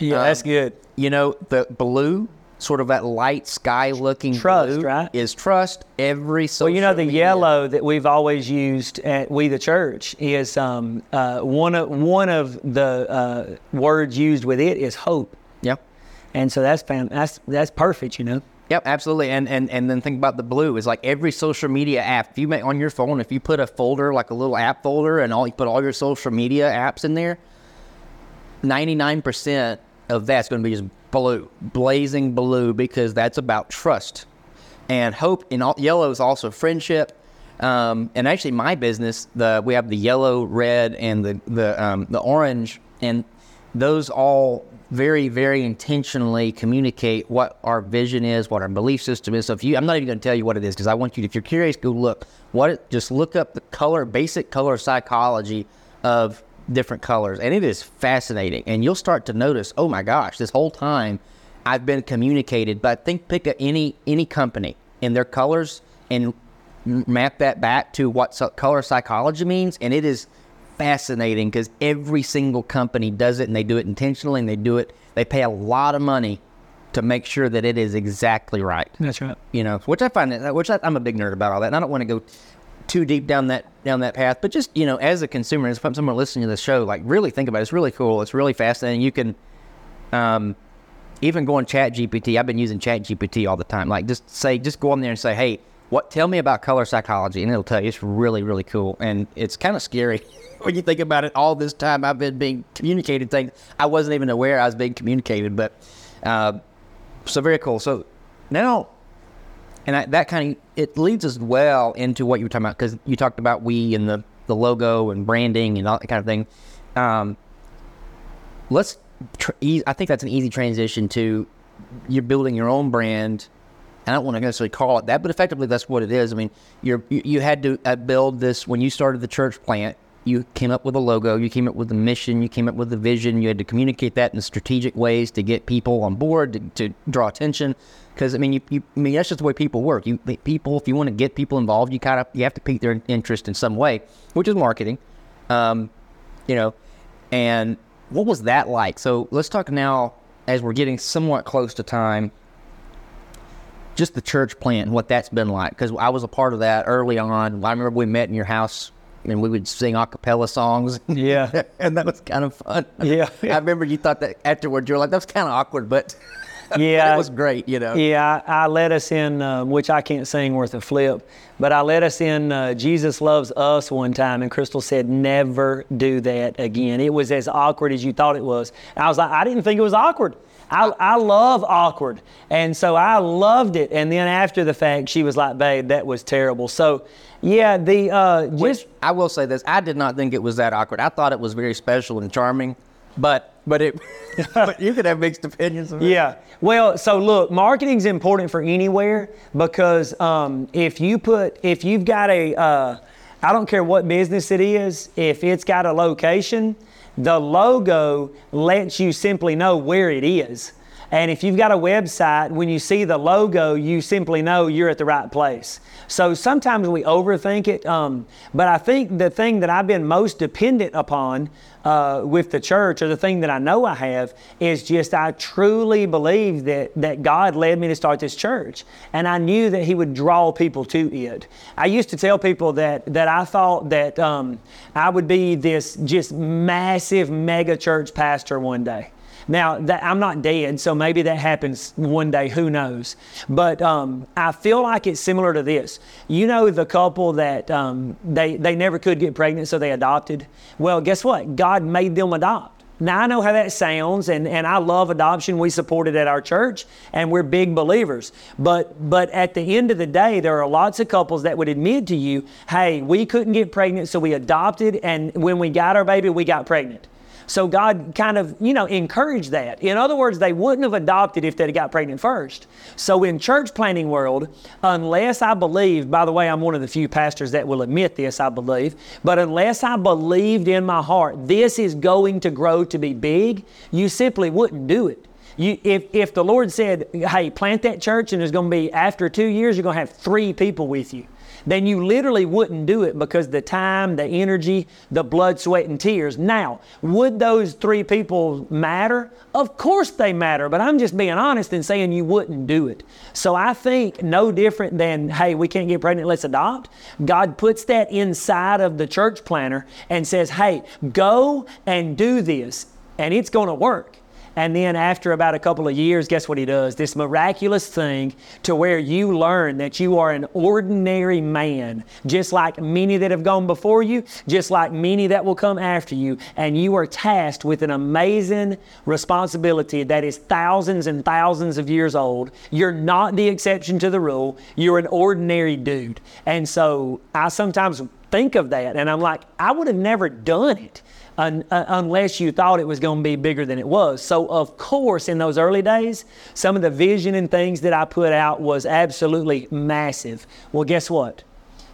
Yeah, um, that's good. You know, the blue, sort of that light sky looking trust, blue, right? Is trust every social Well, you know, the media. yellow that we've always used at We the Church is um, uh, one of one of the uh, words used with it is hope. Yep. And so that's fam- that's that's perfect, you know. Yep, absolutely. And and and then think about the blue is like every social media app. If you make on your phone, if you put a folder like a little app folder and all you put all your social media apps in there, ninety nine percent of that's going to be just blue, blazing blue, because that's about trust and hope. In all, yellow is also friendship. Um, and actually, my business, the we have the yellow, red, and the the um, the orange, and those all very very intentionally communicate what our vision is, what our belief system is. So if you, I'm not even going to tell you what it is because I want you, if you're curious, go look. What it, just look up the color, basic color psychology of different colors. And it is fascinating. And you'll start to notice, oh my gosh, this whole time I've been communicated. But think pick a, any any company in their colors and map that back to what color psychology means. And it is fascinating because every single company does it and they do it intentionally and they do it. They pay a lot of money to make sure that it is exactly right. That's right. You know, which I find that, which I, I'm a big nerd about all that. And I don't want to go too deep down that down that path. But just you know, as a consumer, as someone listening to the show, like really think about it. It's really cool. It's really fascinating. You can um, even go on Chat GPT. I've been using Chat GPT all the time. Like just say, just go on there and say, hey, what? Tell me about color psychology, and it'll tell you. It's really really cool, and it's kind of scary (laughs) when you think about it. All this time I've been being communicated things I wasn't even aware I was being communicated, but uh, so very cool. So now and I, that kind of it leads us well into what you were talking about because you talked about we and the the logo and branding and all that kind of thing. Um, let's. Tr- I think that's an easy transition to you're building your own brand. I don't want to necessarily call it that, but effectively that's what it is. I mean, you're you, you had to uh, build this when you started the church plant. You came up with a logo, you came up with a mission, you came up with a vision. You had to communicate that in strategic ways to get people on board, to, to draw attention because I mean, you, you, I mean that's just the way people work. You people, if you want to get people involved, you kind of you have to pique their interest in some way, which is marketing. Um, you know, and what was that like? So let's talk now as we're getting somewhat close to time. just the church plant and what that's been like. Because I was a part of that early on. I remember we met in your house and we would sing a cappella songs. Yeah. (laughs) and that was kind of fun. Yeah. I remember you thought that afterwards you were like, that was kind of awkward, but (laughs) Yeah. it was great, you know. Yeah, I, I led us in, uh, which I can't sing worth a flip, but I led us in uh, Jesus Loves Us one time, and Crystal said, never do that again. It was as awkward as you thought it was. And I was like, I didn't think it was awkward. I, I love awkward. And so I loved it. And then after the fact, she was like, babe, that was terrible. So, yeah, the, uh, Which I will say this: I did not think it was that awkward. I thought it was very special and charming, but but it. (laughs) but you could have mixed opinions. Of it. Yeah. Well, so look, marketing's important for anywhere because um, if you put, if you've got a, uh, I don't care what business it is, if it's got a location, the logo lets you simply know where it is. And if you've got a website, when you see the logo, you simply know you're at the right place. So sometimes we overthink it, um, but I think the thing that I've been most dependent upon uh, with the church, or the thing that I know I have, is just I truly believe that that God led me to start this church, and I knew that He would draw people to it. I used to tell people that that I thought that um, I would be this just massive mega church pastor one day. Now that I'm not dead, so maybe that happens one day. Who knows? But um, I feel like it's similar to this. You know, the couple that um, they they never could get pregnant, so they adopted. Well, guess what? God made them adopt. Now I know how that sounds, and, and I love adoption. We support it at our church, and we're big believers. But but at the end of the day, there are lots of couples that would admit to you, "Hey, we couldn't get pregnant, so we adopted, and when we got our baby, we got pregnant." So God kind of, you know, encouraged that. In other words, they wouldn't have adopted if they'd got pregnant first. So in church planting world, unless I believe, by the way, I'm one of the few pastors that will admit this, I believe, but unless I believed in my heart, this is going to grow to be big, you simply wouldn't do it. You, if, if the Lord said, hey, plant that church and there's going to be, after two years, you're going to have three people with you then you literally wouldn't do it because the time, the energy, the blood, sweat, and tears. Now, would those three people matter? Of course they matter, but I'm just being honest and saying you wouldn't do it. So I think no different than, hey, we can't get pregnant, let's adopt. God puts that inside of the church planter and says, hey, go and do this, and it's going to work. And then after about a couple of years, guess what he does? This miraculous thing to where you learn that you are an ordinary man, just like many that have gone before you, just like many that will come after you. And you are tasked with an amazing responsibility that is thousands and thousands of years old. You're not the exception to the rule. You're an ordinary dude. And so I sometimes think of that and I'm like, I would have never done it un, uh, unless you thought it was going to be bigger than it was. So, of course, in those early days, some of the vision and things that I put out was absolutely massive. Well, guess what?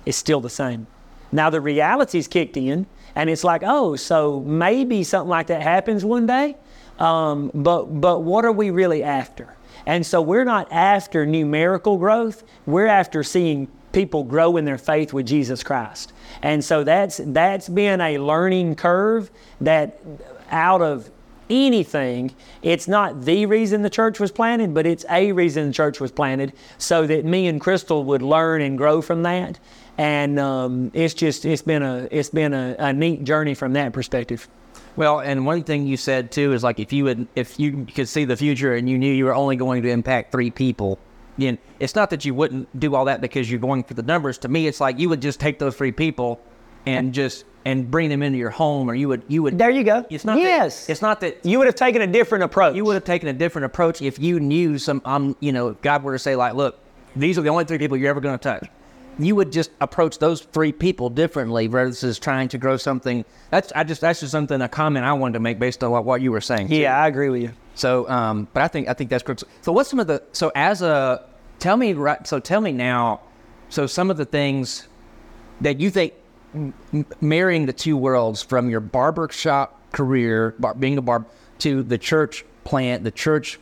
It's still the same. Now the reality's kicked in, and it's like, oh, so maybe something like that happens one day. Um, but but what are we really after? And so we're not after numerical growth. We're after seeing people grow in their faith with Jesus Christ. And so that's that's been a learning curve that out of anything, it's not the reason the church was planted, but it's a reason the church was planted so that me and Crystal would learn and grow from that. And um, it's just it's been a it's been a, a neat journey from that perspective. Well, and one thing you said too is like if you would if you could see the future and you knew you were only going to impact three people, then it's not that you wouldn't do all that because you're going for the numbers. To me, it's like you would just take those three people and just and bring them into your home, or you would you would. There you go. It's not. Yes. That, it's not that You would have taken a different approach. you would have taken a different approach if you knew some. Um, you know, if God were to say like, look, these are the only three people you're ever going to touch. You would just approach those three people differently versus trying to grow something. That's I just that's just something a comment I wanted to make based on what, what you were saying. too. Yeah, I agree with you. So, um, but I think I think that's correct. So, what's some of the so as a tell me right? So, tell me now. So, some of the things that you think marrying the two worlds from your barber shop career, bar, being a barber, to the church plant, the church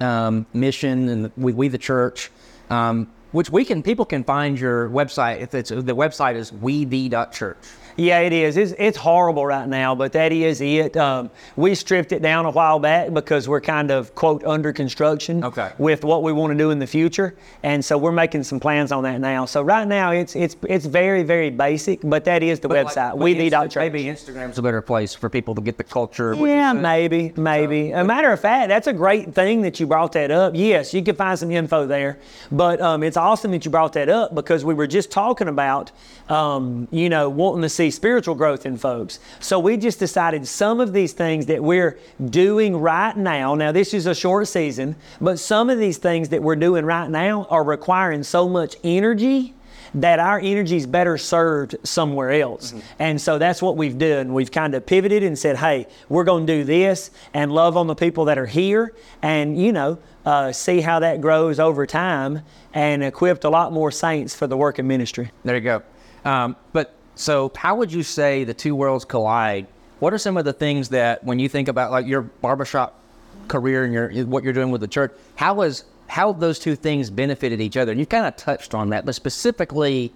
um, mission, and the, we, we the church, um, which we can people can find your website if it's the website is we the church. Yeah, it is. It's, it's horrible right now, but that is it. Um, we stripped it down a while back because we're kind of quote under construction Okay. with what we want to do in the future, and so we're making some plans on that now. So right now it's it's it's very very basic, but that is the website. we need Insta- Maybe Instagram's a better place for people to get the culture. Yeah, maybe, maybe. a matter of fact, that's a great thing that you brought that up. Yes, you can find some info there, but um, it's awesome that you brought that up because we were just talking about, um, you know, wanting to see spiritual growth in folks. So we just decided some of these things that we're doing right now. Now this is a short season, but some of these things that we're doing right now are requiring so much energy that our energy is better served somewhere else. And so that's what we've done. We've kind of pivoted and said, hey, we're going to do this and love on the people that are here and, you know, uh, see how that grows over time and equipped a lot more saints for the work of ministry. There you go. Um, but so, how would you say the two worlds collide? What are some of the things that, when you think about like your barbershop career and your what you're doing with the church, how has how have those two things benefited each other? And you kind of touched on that, but specifically,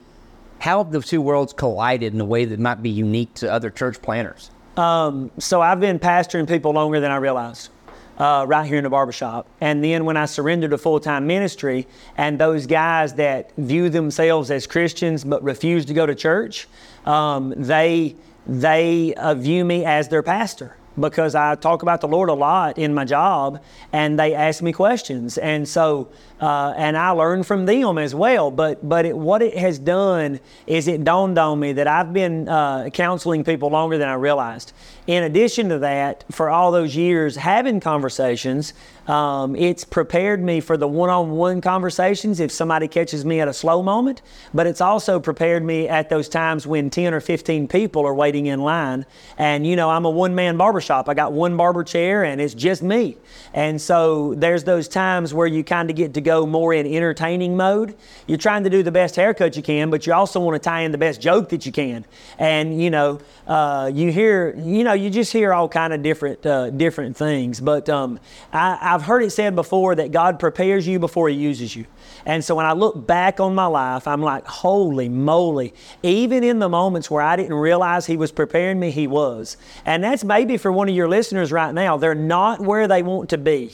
how have the two worlds collided in a way that might be unique to other church planters? Um, so I've been pastoring people longer than I realized. Uh, right here in the barbershop. And then when I surrendered to full time ministry, and those guys that view themselves as Christians but refuse to go to church, um, they they uh, view me as their pastor because I talk about the Lord a lot in my job, and they ask me questions, and so uh, and I learn from them as well. But but it, what it has done is it dawned on me that I've been uh, counseling people longer than I realized. In addition to that, for all those years having conversations, um, it's prepared me for the one-on-one conversations if somebody catches me at a slow moment. But it's also prepared me at those times when 10 or 15 people are waiting in line, and you know I'm a one-man barbershop. I got one barber chair, and it's just me. And so there's those times where you kind of get to go more in entertaining mode. You're trying to do the best haircut you can, but you also want to tie in the best joke that you can. And you know, uh, you hear, you know, you just hear all kind of different, uh, different things. But um, I, I've heard it said before that God prepares you before He uses you. And so when I look back on my life, I'm like, holy moly! Even in the moments where I didn't realize He was preparing me, He was. And that's maybe for one of your listeners right now. They're not where they want to be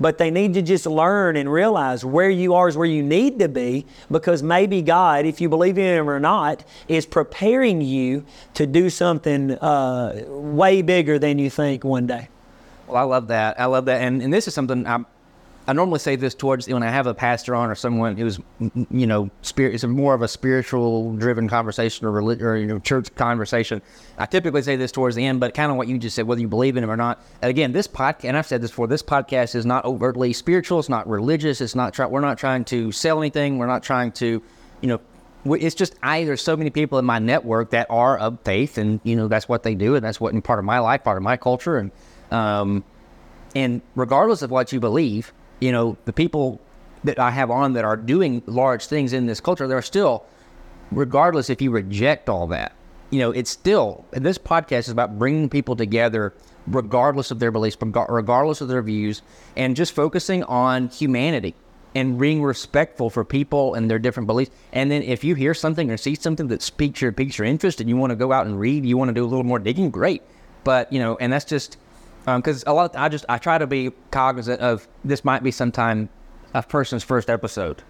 but they need to just learn and realize where you are is where you need to be because maybe God, if you believe in Him or not, is preparing you to do something uh, way bigger than you think one day. Well, I love that. I love that, and and this is something I'm. I normally say this towards when I have a pastor on or someone who's, you know, spirit. It's more of a spiritual driven conversation or religion or you know church conversation. I typically say this towards the end, but kind of what you just said, whether you believe in him or not. And again, this podcast, and I've said this before, this podcast is not overtly spiritual. It's not religious. It's not. Try, we're not trying to sell anything. We're not trying to, you know, it's just I. There's so many people in my network that are of faith, and you know that's what they do, and that's what part of my life, part of my culture, and um, and regardless of what you believe, you know, the people that I have on that are doing large things in this culture, they're still, regardless if you reject all that, you know, it's still, this podcast is about bringing people together regardless of their beliefs, regardless of their views, and just focusing on humanity and being respectful for people and their different beliefs. And then if you hear something or see something that speaks your, piques your interest and you want to go out and read, you want to do a little more digging, great. But, you know, and that's just, because a lot, I just, I try to be cognizant of this might be sometime a person's first episode.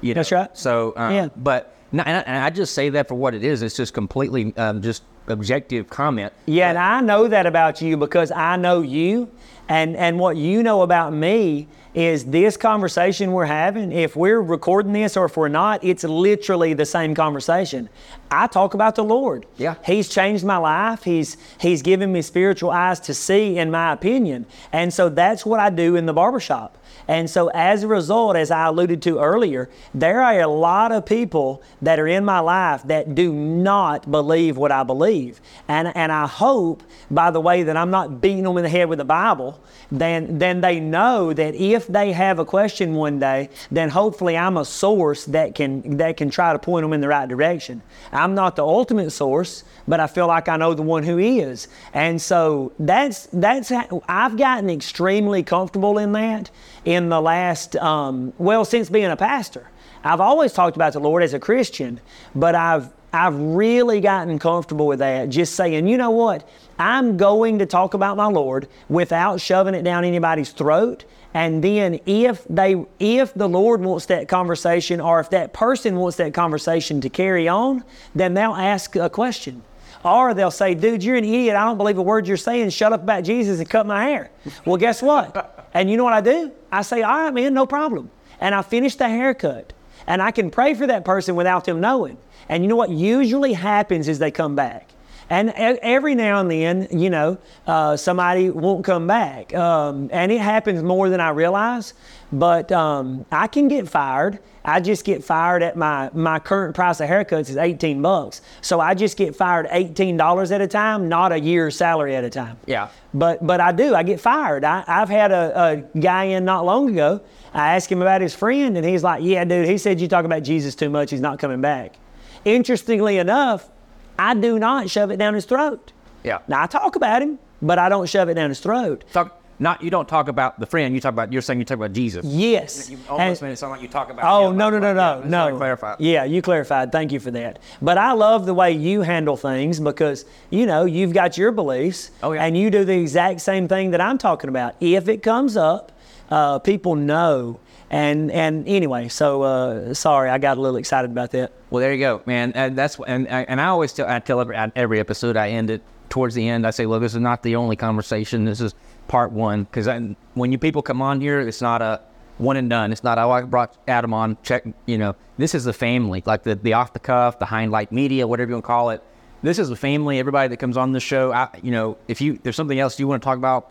You know? That's right. So, uh, Yeah. but, no, and I, and I just say that for what it is. It's just completely um, just objective comment. Yeah, and I know that about you because I know you, and and what you know about me is this conversation we're having. If we're recording this or if we're not, it's literally the same conversation. I talk about the Lord. Yeah. He's changed my life. He's He's given me spiritual eyes to see, in my opinion, and so that's what I do in the barbershop. And so, as a result, as I alluded to earlier, there are a lot of people that are in my life that do not believe what I believe. And, and I hope, by the way, that I'm not beating them in the head with the Bible, then, then they know that if they have a question one day, then hopefully I'm a source that can, that can try to point them in the right direction. I'm not the ultimate source, but I feel like I know the one who is. And so that's, that's how, I've gotten extremely comfortable in that in the last, um, well, since being a pastor. I've always talked about the Lord as a Christian, but I've I've really gotten comfortable with that. Just saying, you know what? I'm going to talk about my Lord without shoving it down anybody's throat. And then if they if the Lord wants that conversation or if that person wants that conversation to carry on, then they'll ask a question. Or they'll say, dude, you're an idiot. I don't believe a word you're saying. Shut up about Jesus and cut my hair. Well, guess what? And you know what I do? I say, all right, man, no problem. And I finish the haircut. And I can pray for that person without them knowing. And you know what usually happens is they come back. And every now and then, you know, uh, somebody won't come back. Um, and it happens more than I realize. But um, I can get fired. I just get fired at my, my current price of haircuts is 18 bucks. So I just get fired $18 at a time, not a year's salary at a time. Yeah. But but I do. I get fired. I, I've had a, a guy in not long ago. I asked him about his friend, and he's like, "Yeah, dude." He said you talk about Jesus too much. He's not coming back. Interestingly enough, I do not shove it down his throat. Yeah. Now I talk about him, but I don't shove it down his throat. Talk, not you don't talk about the friend. You talk about you're saying you talk about Jesus. Yes. You almost made it sound like you talk about. Oh him, no no no no just no. Clarify. Yeah, you clarified. Thank you for that. But I love the way you handle things because you know you've got your beliefs, Oh, yeah. and you do the exact same thing that I'm talking about. If it comes up, uh, people know. And and anyway, so uh, sorry, I got a little excited about that. Well, there you go, man. And that's and and I always tell I tell every every episode I end it towards the end. I say, look, this is not the only conversation. This is part one because when you people come on here, it's not a one and done. It's not oh I brought Adam on check. You know, this is the family, like the the off the cuff, the hindlight media, whatever you want to call it. This is a family. Everybody that comes on the show, I, you know, if you there's something else you want to talk about,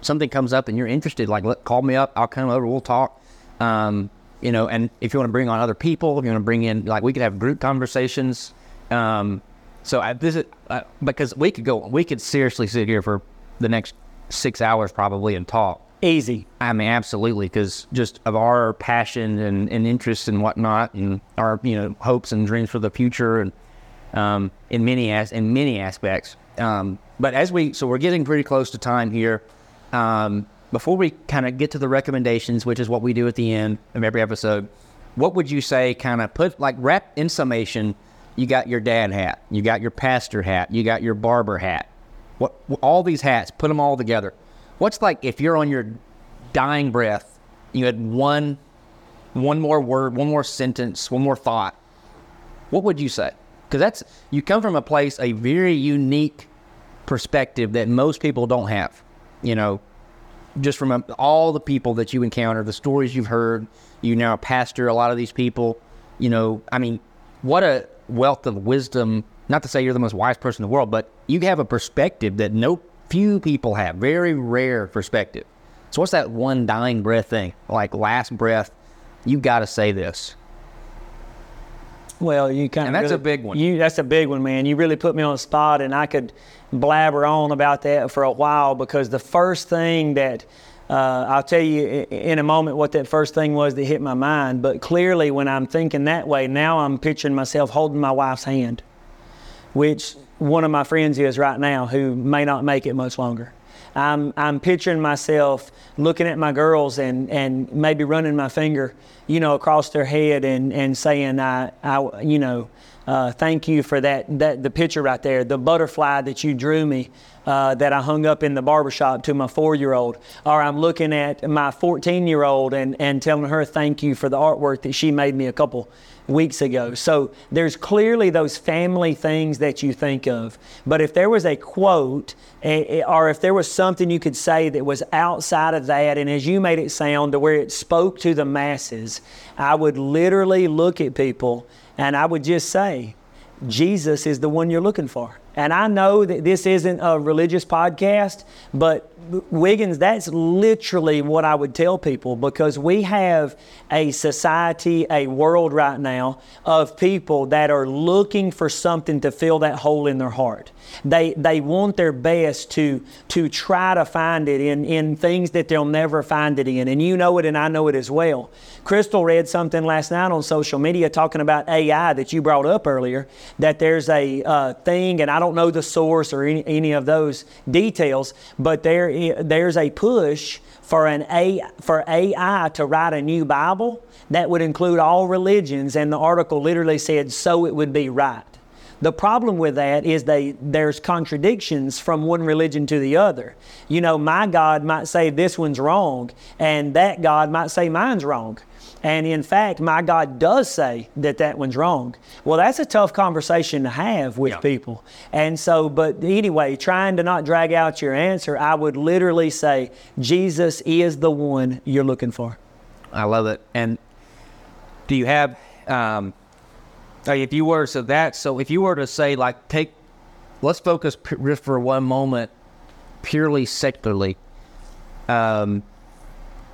something comes up and you're interested, like let, call me up. I'll come over. We'll talk. Um, you know, and if you want to bring on other people, if you want to bring in, like, we could have group conversations. Um, so I visit uh, because we could go, we could seriously sit here for the next six hours probably and talk. Easy. I mean, absolutely, because just of our passion and, and interests and whatnot, and our you know hopes and dreams for the future, and um, in many as in many aspects. Um, but as we so we're getting pretty close to time here. Um, before we kind of get to the recommendations, which is what we do at the end of every episode, what would you say? Kind of put like wrap in summation. You got your dad hat, you got your pastor hat, you got your barber hat. What all these hats? Put them all together. What's like if you're on your dying breath, you had one, one more word, one more sentence, one more thought. What would you say? Because that's you come from a place, a very unique perspective that most people don't have. You know, just from all the people that you encounter, the stories you've heard. You now pastor a lot of these people. You know, I mean, what a wealth of wisdom. Not to say you're the most wise person in the world, but you have a perspective that no few people have. Very rare perspective. So what's that one dying breath thing? Like last breath, you got to say this. Well, you kind And of that's a big one. You that's a big one, man. You really put me on the spot, and I could blabber on about that for a while because the first thing that uh, I'll tell you in a moment what that first thing was that hit my mind. But clearly, when I'm thinking that way, now I'm picturing myself holding my wife's hand, which one of my friends is right now who may not make it much longer. I'm, I'm picturing myself looking at my girls and, and maybe running my finger, you know, across their head and, and saying, I, I, you know, uh, thank you for that, that, the picture right there, the butterfly that you drew me, uh, that I hung up in the barbershop to my four year old. Or I'm looking at my 14 year old and, and telling her thank you for the artwork that she made me a couple weeks ago. So there's clearly those family things that you think of. But if there was a quote, or if there was something you could say that was outside of that, and as you made it sound to where it spoke to the masses, I would literally look at people and I would just say, Jesus is the one you're looking for. And I know that this isn't a religious podcast, but Wiggins, that's literally what I would tell people because we have a society, a world right now of people that are looking for something to fill that hole in their heart. They, they want their best to, to try to find it in, in things that they'll never find it in. And you know it, and I know it as well. Crystal read something last night on social media talking about AI that you brought up earlier, that there's a uh, thing, and I don't know the source or any, any of those details, but there, i- there's a push for an A, for AI to write a new Bible that would include all religions, and the article literally said, so it would be right. The problem with that is they there's contradictions from one religion to the other. You know, my God might say this one's wrong, and that God might say mine's wrong. And in fact, my God does say that that one's wrong. Well, that's a tough conversation to have with Yeah. people. And so, but anyway, trying to not drag out your answer, I would literally say Jesus is the one you're looking for. I love it. And do you have, um, if you were so that so if you were to say like take, let's focus p- just for one moment, purely secularly. Um,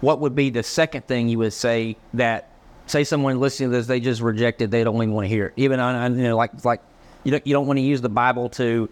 what would be the second thing you would say that say someone listening to this they just rejected they don't even want to hear it even on, you know like like you don't you don't want to use the Bible to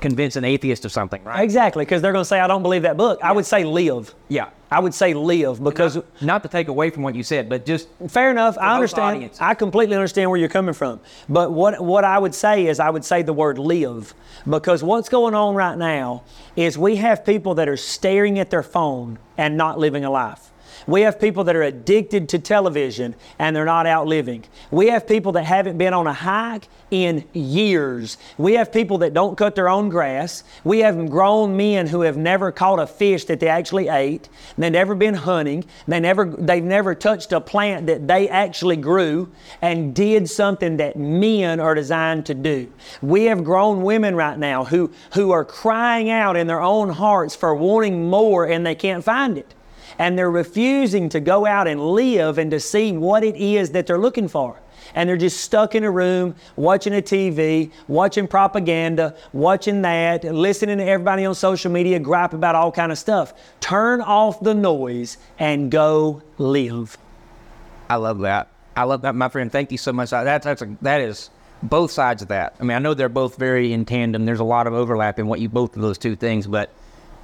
convince an atheist of something right Exactly, because they're going to say, I don't believe that book. I would say live. yeah I would say live because not, not to take away from what you said but just Fair enough. I understand. audiences. I completely understand where you're coming from. But what what I would say is I would say the word live because what's going on right now is we have people that are staring at their phone and not living a life. We have people that are addicted to television and they're not out living. We have people that haven't been on a hike in years. We have people that don't cut their own grass. We have grown men who have never caught a fish that they actually ate. They've never been hunting. They never they've never touched a plant that they actually grew and did something that men are designed to do. We have grown women right now who who are crying out in their own hearts for wanting more and they can't find it and they're refusing to go out and live and to see what it is that they're looking for. And they're just stuck in a room watching a TV, watching propaganda, watching that, listening to everybody on social media gripe about all kind of stuff. Turn off the noise and go live. I love that. I love that, my friend. Thank you so much. That's that's a, that is both sides of that. I mean, I know they're both very in tandem. There's a lot of overlap in what you both of those two things, but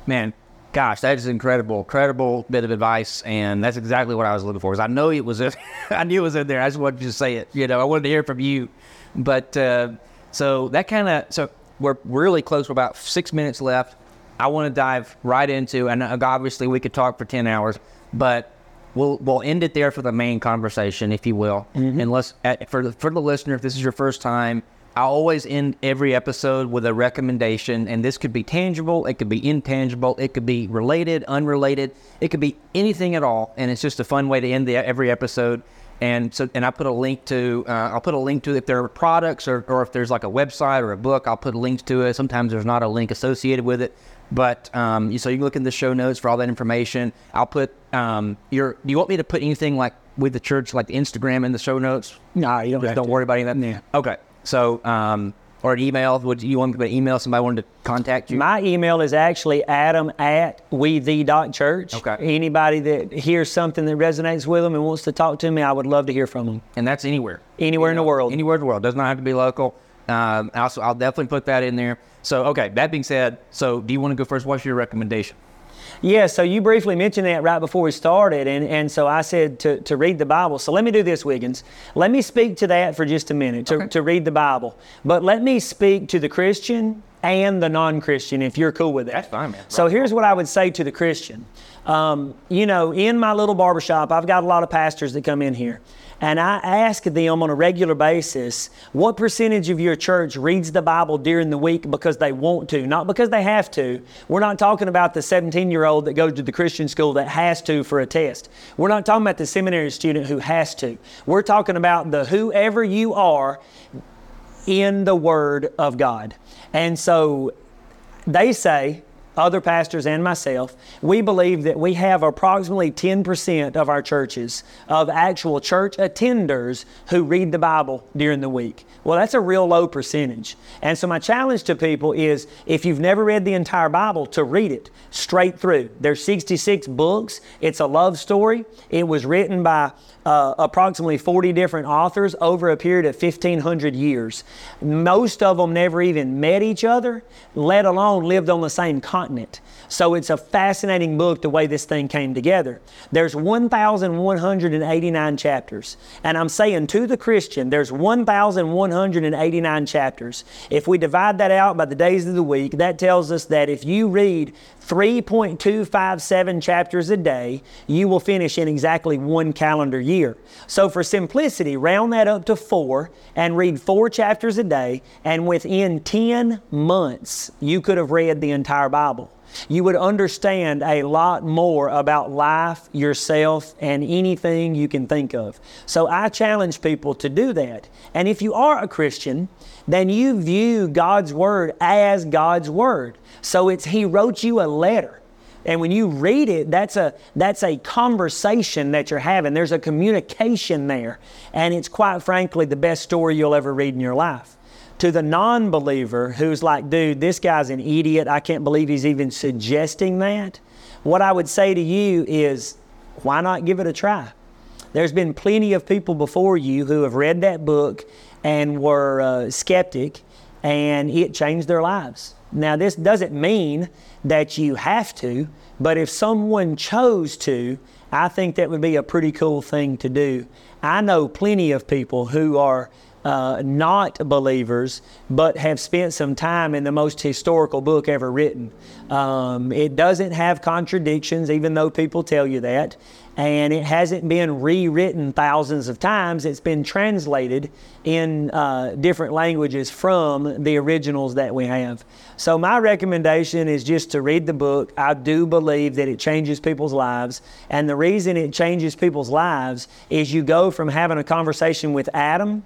man, gosh, that is incredible, incredible bit of advice, and that's exactly what I was looking for. Because I know it was, in, (laughs) I knew it was in there. I just wanted to say it. You know, I wanted to hear from you. But uh, so that kind of so we're really close. We're about six minutes left. I want to dive right into, and obviously we could talk for ten hours, but we'll we'll end it there for the main conversation, if you will. And let's uh, for the for the listener, if this is your first time, I always end every episode with a recommendation, and this could be tangible, it could be intangible, it could be related, unrelated, it could be anything at all, and it's just a fun way to end the every episode. And so, and I put a link to, uh, I'll put a link to if there are products or, or if there's like a website or a book, I'll put links to it. Sometimes there's not a link associated with it, but um, you- so you can look in the show notes for all that information. I'll put um, your. Do you want me to put anything like with the church, like the Instagram in the show notes? No, you don't Just have don't to. worry about any of that. Yeah. Okay. So, um, or an email. Would you want me to email somebody wanted to contact you? My email is actually adam at we the dot church. Okay. Anybody that hears something that resonates with them and wants to talk to me, I would love to hear from them. and that's anywhere. Anywhere in the world. Anywhere in the world. Does not have to be local. Um, also, I'll definitely put that in there. So, okay. That being said, so do you want to go first? What's your recommendation? Yeah, so you briefly mentioned that right before we started, and, and so I said to, to read the Bible. So let me do this, Wiggins. Let me speak to that for just a minute, to, Okay. to read the Bible. But let me speak to the Christian and the non Christian, if you're cool with that. That's fine, man. So here's what I would say to the Christian. Um, you know, in my little barbershop, I've got a lot of pastors that come in here. And I ask them on a regular basis, what percentage of your church reads the Bible during the week because they want to, not because they have to. We're not talking about the 17 year old that goes to the Christian school that has to for a test. We're not talking about the seminary student who has to. We're talking about the whoever you are in the Word of God. And so they say, other pastors and myself, we believe that we have approximately 10% of our churches of actual church attenders who read the Bible during the week. Well, that's a real low percentage. And so my challenge to people is if you've never read the entire Bible, to read it straight through. There's 66 books. It's a love story. It was written by uh, approximately 40 different authors over a period of 1,500 years. Most of them never even met each other, let alone lived on the same continent continent. So it's a fascinating book the way this thing came together. There's 1,189 chapters. And I'm saying to the Christian, there's 1,189 chapters. If we divide that out by the days of the week, that tells us that if you read 3.257 chapters a day, you will finish in exactly one calendar year. So, for simplicity, round that up to four and read four chapters a day, and within 10 months, you could have read the entire Bible. You would understand a lot more about life, yourself, and anything you can think of. So, I challenge people to do that. And if you are a Christian, then you view God's Word as God's Word. So it's He wrote you a letter. And when you read it, that's a that's a conversation that you're having. There's a communication there. And it's quite frankly the best story you'll ever read in your life. To the non believer who's like, dude, this guy's an idiot. I can't believe he's even suggesting that. What I would say to you is, why not give it a try? There's been plenty of people before you who have read that book and were uh, skeptic, and it changed their lives. Now, this doesn't mean that you have to, but if someone chose to, I think that would be a pretty cool thing to do. I know plenty of people who are uh, not believers, but have spent some time in the most historical book ever written. Um, it doesn't have contradictions, even though people tell you that and it hasn't been rewritten thousands of times. It's been translated in uh, different languages from the originals that we have. So, my recommendation is just to read the book. I do believe that it changes people's lives. And the reason it changes people's lives is you go from having a conversation with Adam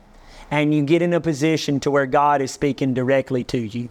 and you get in a position to where God is speaking directly to you.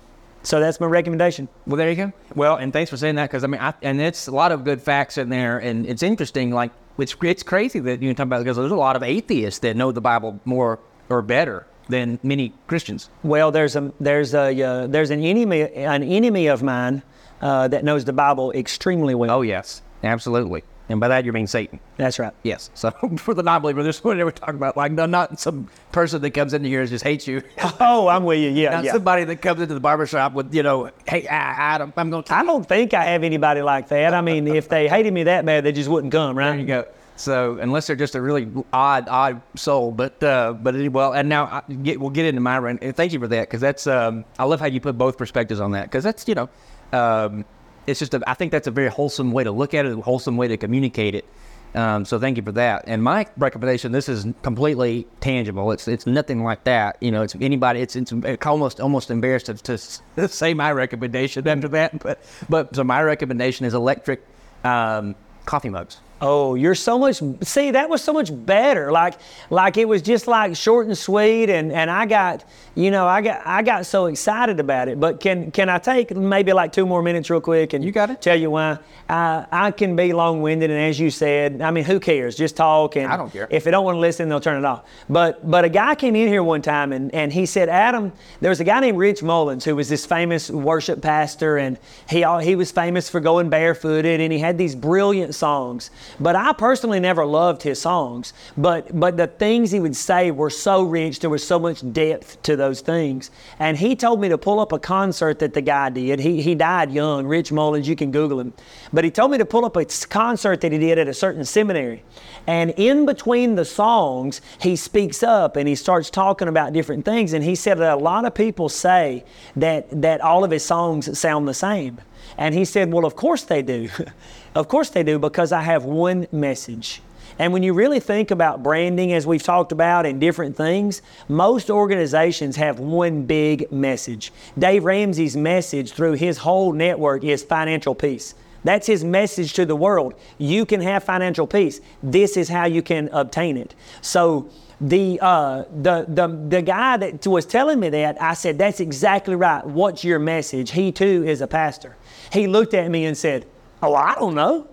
So that's my recommendation. Well, there you go. Well, and thanks for saying that because I mean, I, and it's a lot of good facts in there, and it's interesting. Like it's it's crazy that you talk about because there's a lot of atheists that know the Bible more or better than many Christians. Well, there's a there's a uh, there's an enemy an enemy of mine uh, that knows the Bible extremely well. Oh yes, absolutely. And by that, you mean Satan. That's right. Yes. So (laughs) for the non-believer, there's what we're talking about. Like, not some person that comes into here and just hates you. (laughs) Oh, I'm with you. Yeah. Not yeah. somebody that comes into the barbershop with, you know, hey, Adam, I'm going to. I don't think I have anybody like that. I mean, if they hated me that bad, they just wouldn't come, right? There you go. So unless they're just a really odd, odd soul, but uh, but well, and now I get, we'll get into my rant. Thank you for that because that's um, I love how you put both perspectives on that because that's you know um, it's just a, I think that's a very wholesome way to look at it, a wholesome way to communicate it. Um, so thank you for that. And my recommendation, this is completely tangible. It's it's nothing like that. You know, it's anybody. It's it's almost almost embarrassed to, to (laughs) say my recommendation after that. But but so my recommendation is electric um, coffee mugs. Oh, you're so much. See, that was so much better. Like, like it was just like short and sweet, and and I got, you know, I got I got so excited about it. But can can I take maybe like two more minutes real quick and you got it? Tell you why I I can be long winded, and as you said, I mean, who cares? Just talk, and I don't care. If they don't want to listen, they'll turn it off. But but a guy came in here one time, and and he said, Adam, there was a guy named Rich Mullins who was this famous worship pastor, and he he was famous for going barefooted, and he had these brilliant songs. But I personally never loved his songs. But but the things he would say were so rich. There was so much depth to those things. And he told me to pull up a concert that the guy did. He he died young. Rich Mullins. You can Google him. But he told me to pull up a concert that he did at a certain seminary. And in between the songs, he speaks up and he starts talking about different things. And he said that a lot of people say that that all of his songs sound the same. And he said, Well, of course they do. (laughs) of course they do, because I have one message. And when you really think about branding, as we've talked about, and different things, most organizations have one big message. Dave Ramsey's message through his whole network is financial peace. That's his message to the world. You can have financial peace. This is how you can obtain it. So, the, uh, the, the, the guy that was telling me that, I said, That's exactly right. What's your message? He too is a pastor. He looked at me and said, Oh, I don't know.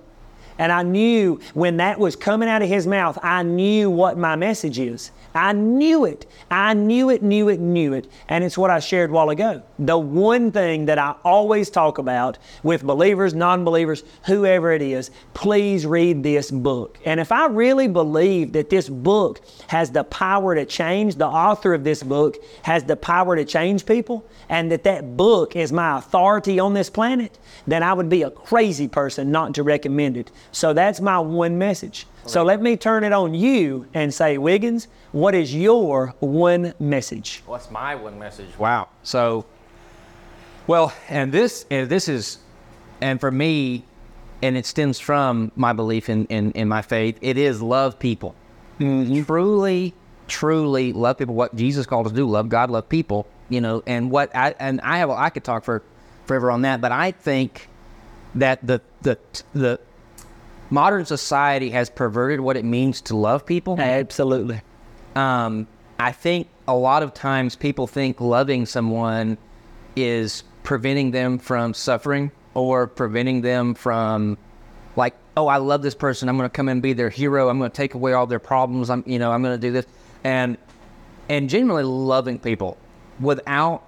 And I knew when that was coming out of his mouth, I knew what my message is. I knew it. I knew it, knew it, knew it. And it's what I shared while ago. The one thing that I always talk about with believers, non believers, whoever it is, please read this book. And if I really believe that this book has the power to change, the author of this book has the power to change people, and that that book is my authority on this planet, then I would be a crazy person not to recommend it. So that's my one message. So let me turn it on you and say, Wiggins, what is your one message? What's my one message? Wow. So, well, and this and this is, and for me, and it stems from my belief in in, in my faith. It is love people. Mm-hmm. Truly, truly love people. What Jesus called us to do: love God, love people. You know, and what I and I have I could talk for forever on that, but I think that the the the modern society has perverted what it means to love people. Absolutely. Um, I think a lot of times people think loving someone is preventing them from suffering or preventing them from like, oh, I love this person. I'm going to come and be their hero. I'm going to take away all their problems. I'm, you know, I'm going to do this, and and genuinely loving people without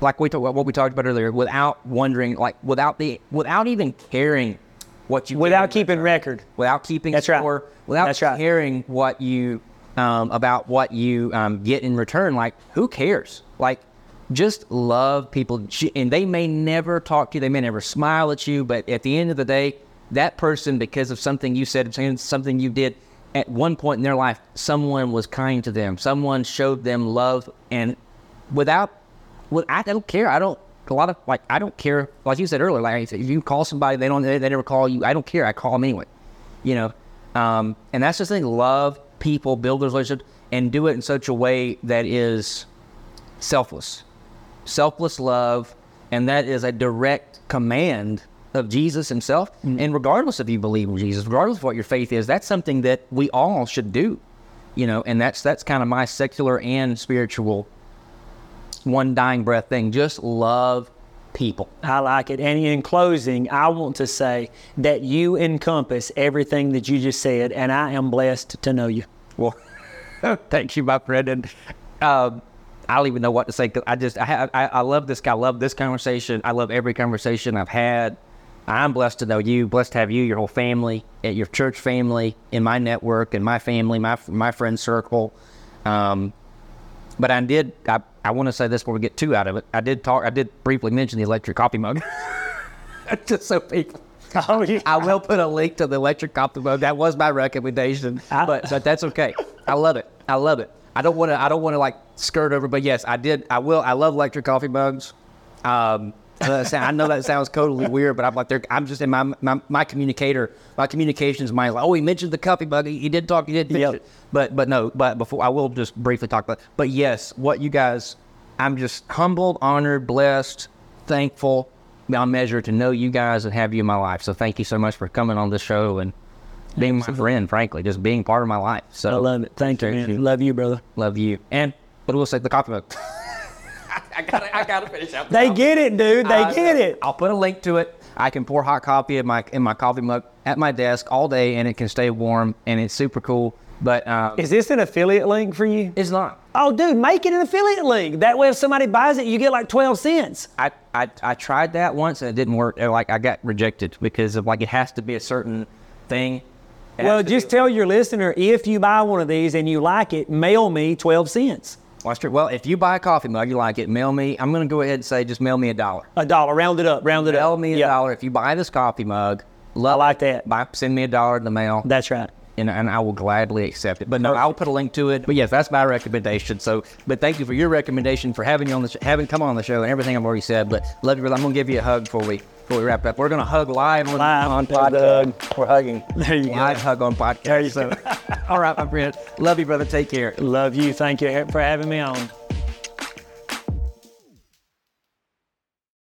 like we talk, what we talked about earlier, without wondering, like without the without even caring what you Without keeping return record. without keeping That's right. score, without That's right. caring what you um, about what you um, get in return. Like, who cares? Like, just love people, and they may never talk to you, they may never smile at you, but at the end of the day, that person, because of something you said, something you did at one point in their life, someone was kind to them, someone showed them love, and without, with, I don't care. I don't. A lot of like I don't care. Like you said earlier, like if you call somebody, they don't, they, they never call you. I don't care. I call them anyway you know um, and that's the thing love people build those relationships and do it in such a way that is selfless selfless love and that is a direct command of jesus himself and regardless if you believe in jesus regardless of what your faith is that's something that we all should do you know and that's that's kind of my secular and spiritual one dying breath thing just love people I like it. And in closing, I want to say that you encompass everything that you just said, and I am blessed to know you. Well, (laughs) thank you, my friend. And um, I don't even know what to say. I just, I, have, I, I love this guy. I love this conversation. I love every conversation I've had. I'm blessed to know you. Blessed to have you, your whole family, at your church family, in my network, and my family, my my friend circle. Um, but I did. I, I want to say this before we get too out of it. I did talk. I did briefly mention the electric coffee mug, (laughs) (laughs) just so people. Oh, yeah. I will put a link to the electric coffee mug. That was my recommendation, I- but but that's okay. I love it. I love it. I don't want to. I don't want to like skirt over, but yes, I did. I will. I love electric coffee mugs. Um, I know that sounds totally weird, but I'm like, they're- I'm just in my my, my communicator, my communications mind. Like, oh, he mentioned the coffee mug. He, did talk. He did mention Yep. it. But but no. But before I will just briefly talk about. But yes, what you guys. I'm just humbled, honored, blessed, thankful beyond measure to know you guys and have you in my life. So thank you so much for coming on this show and being my friend, frankly, just being part of my life. So I love it. Thank you, man. Love you, brother. Love you. And but we'll say the coffee mug. (laughs) I gotta I gotta finish out. the They coffee. get it, dude. They I- get it. I'll put a link to it. I can pour hot coffee in my in my coffee mug at my desk all day and it can stay warm and it's super cool. But um, Is this an affiliate link for you? it's not. Oh, dude, make it an affiliate link. That way, if somebody buys it, you get like 12 cents. I, I, I tried that once and it didn't work. Like I got rejected because of like it has to be a certain thing. Well, just tell your listener if you buy one of these and you like it, mail me 12 cents. Well, that's true. Well, if you buy a coffee mug, you like it, mail me. I'm going to go ahead and say just mail me a dollar. A dollar, round it up, round it Mail up. me a Yeah, dollar if you buy this coffee mug. I Love like that. Buy, send me a dollar in the mail, That's right. And, and I will gladly accept it. But no, I'll put a link to it. But yes, that's my recommendation. So, but thank you for your recommendation for having you on the sh- having come on the show and everything I've already said. But love you, brother. I'm going to give you a hug before we before we wrap up. We're going to hug live on, Live. on podcast. hug. We're hugging. There you Live go. Live hug on podcast. There you go. (laughs) All right, my friend. Love you, brother. Take care. Love you. Thank you for having me on.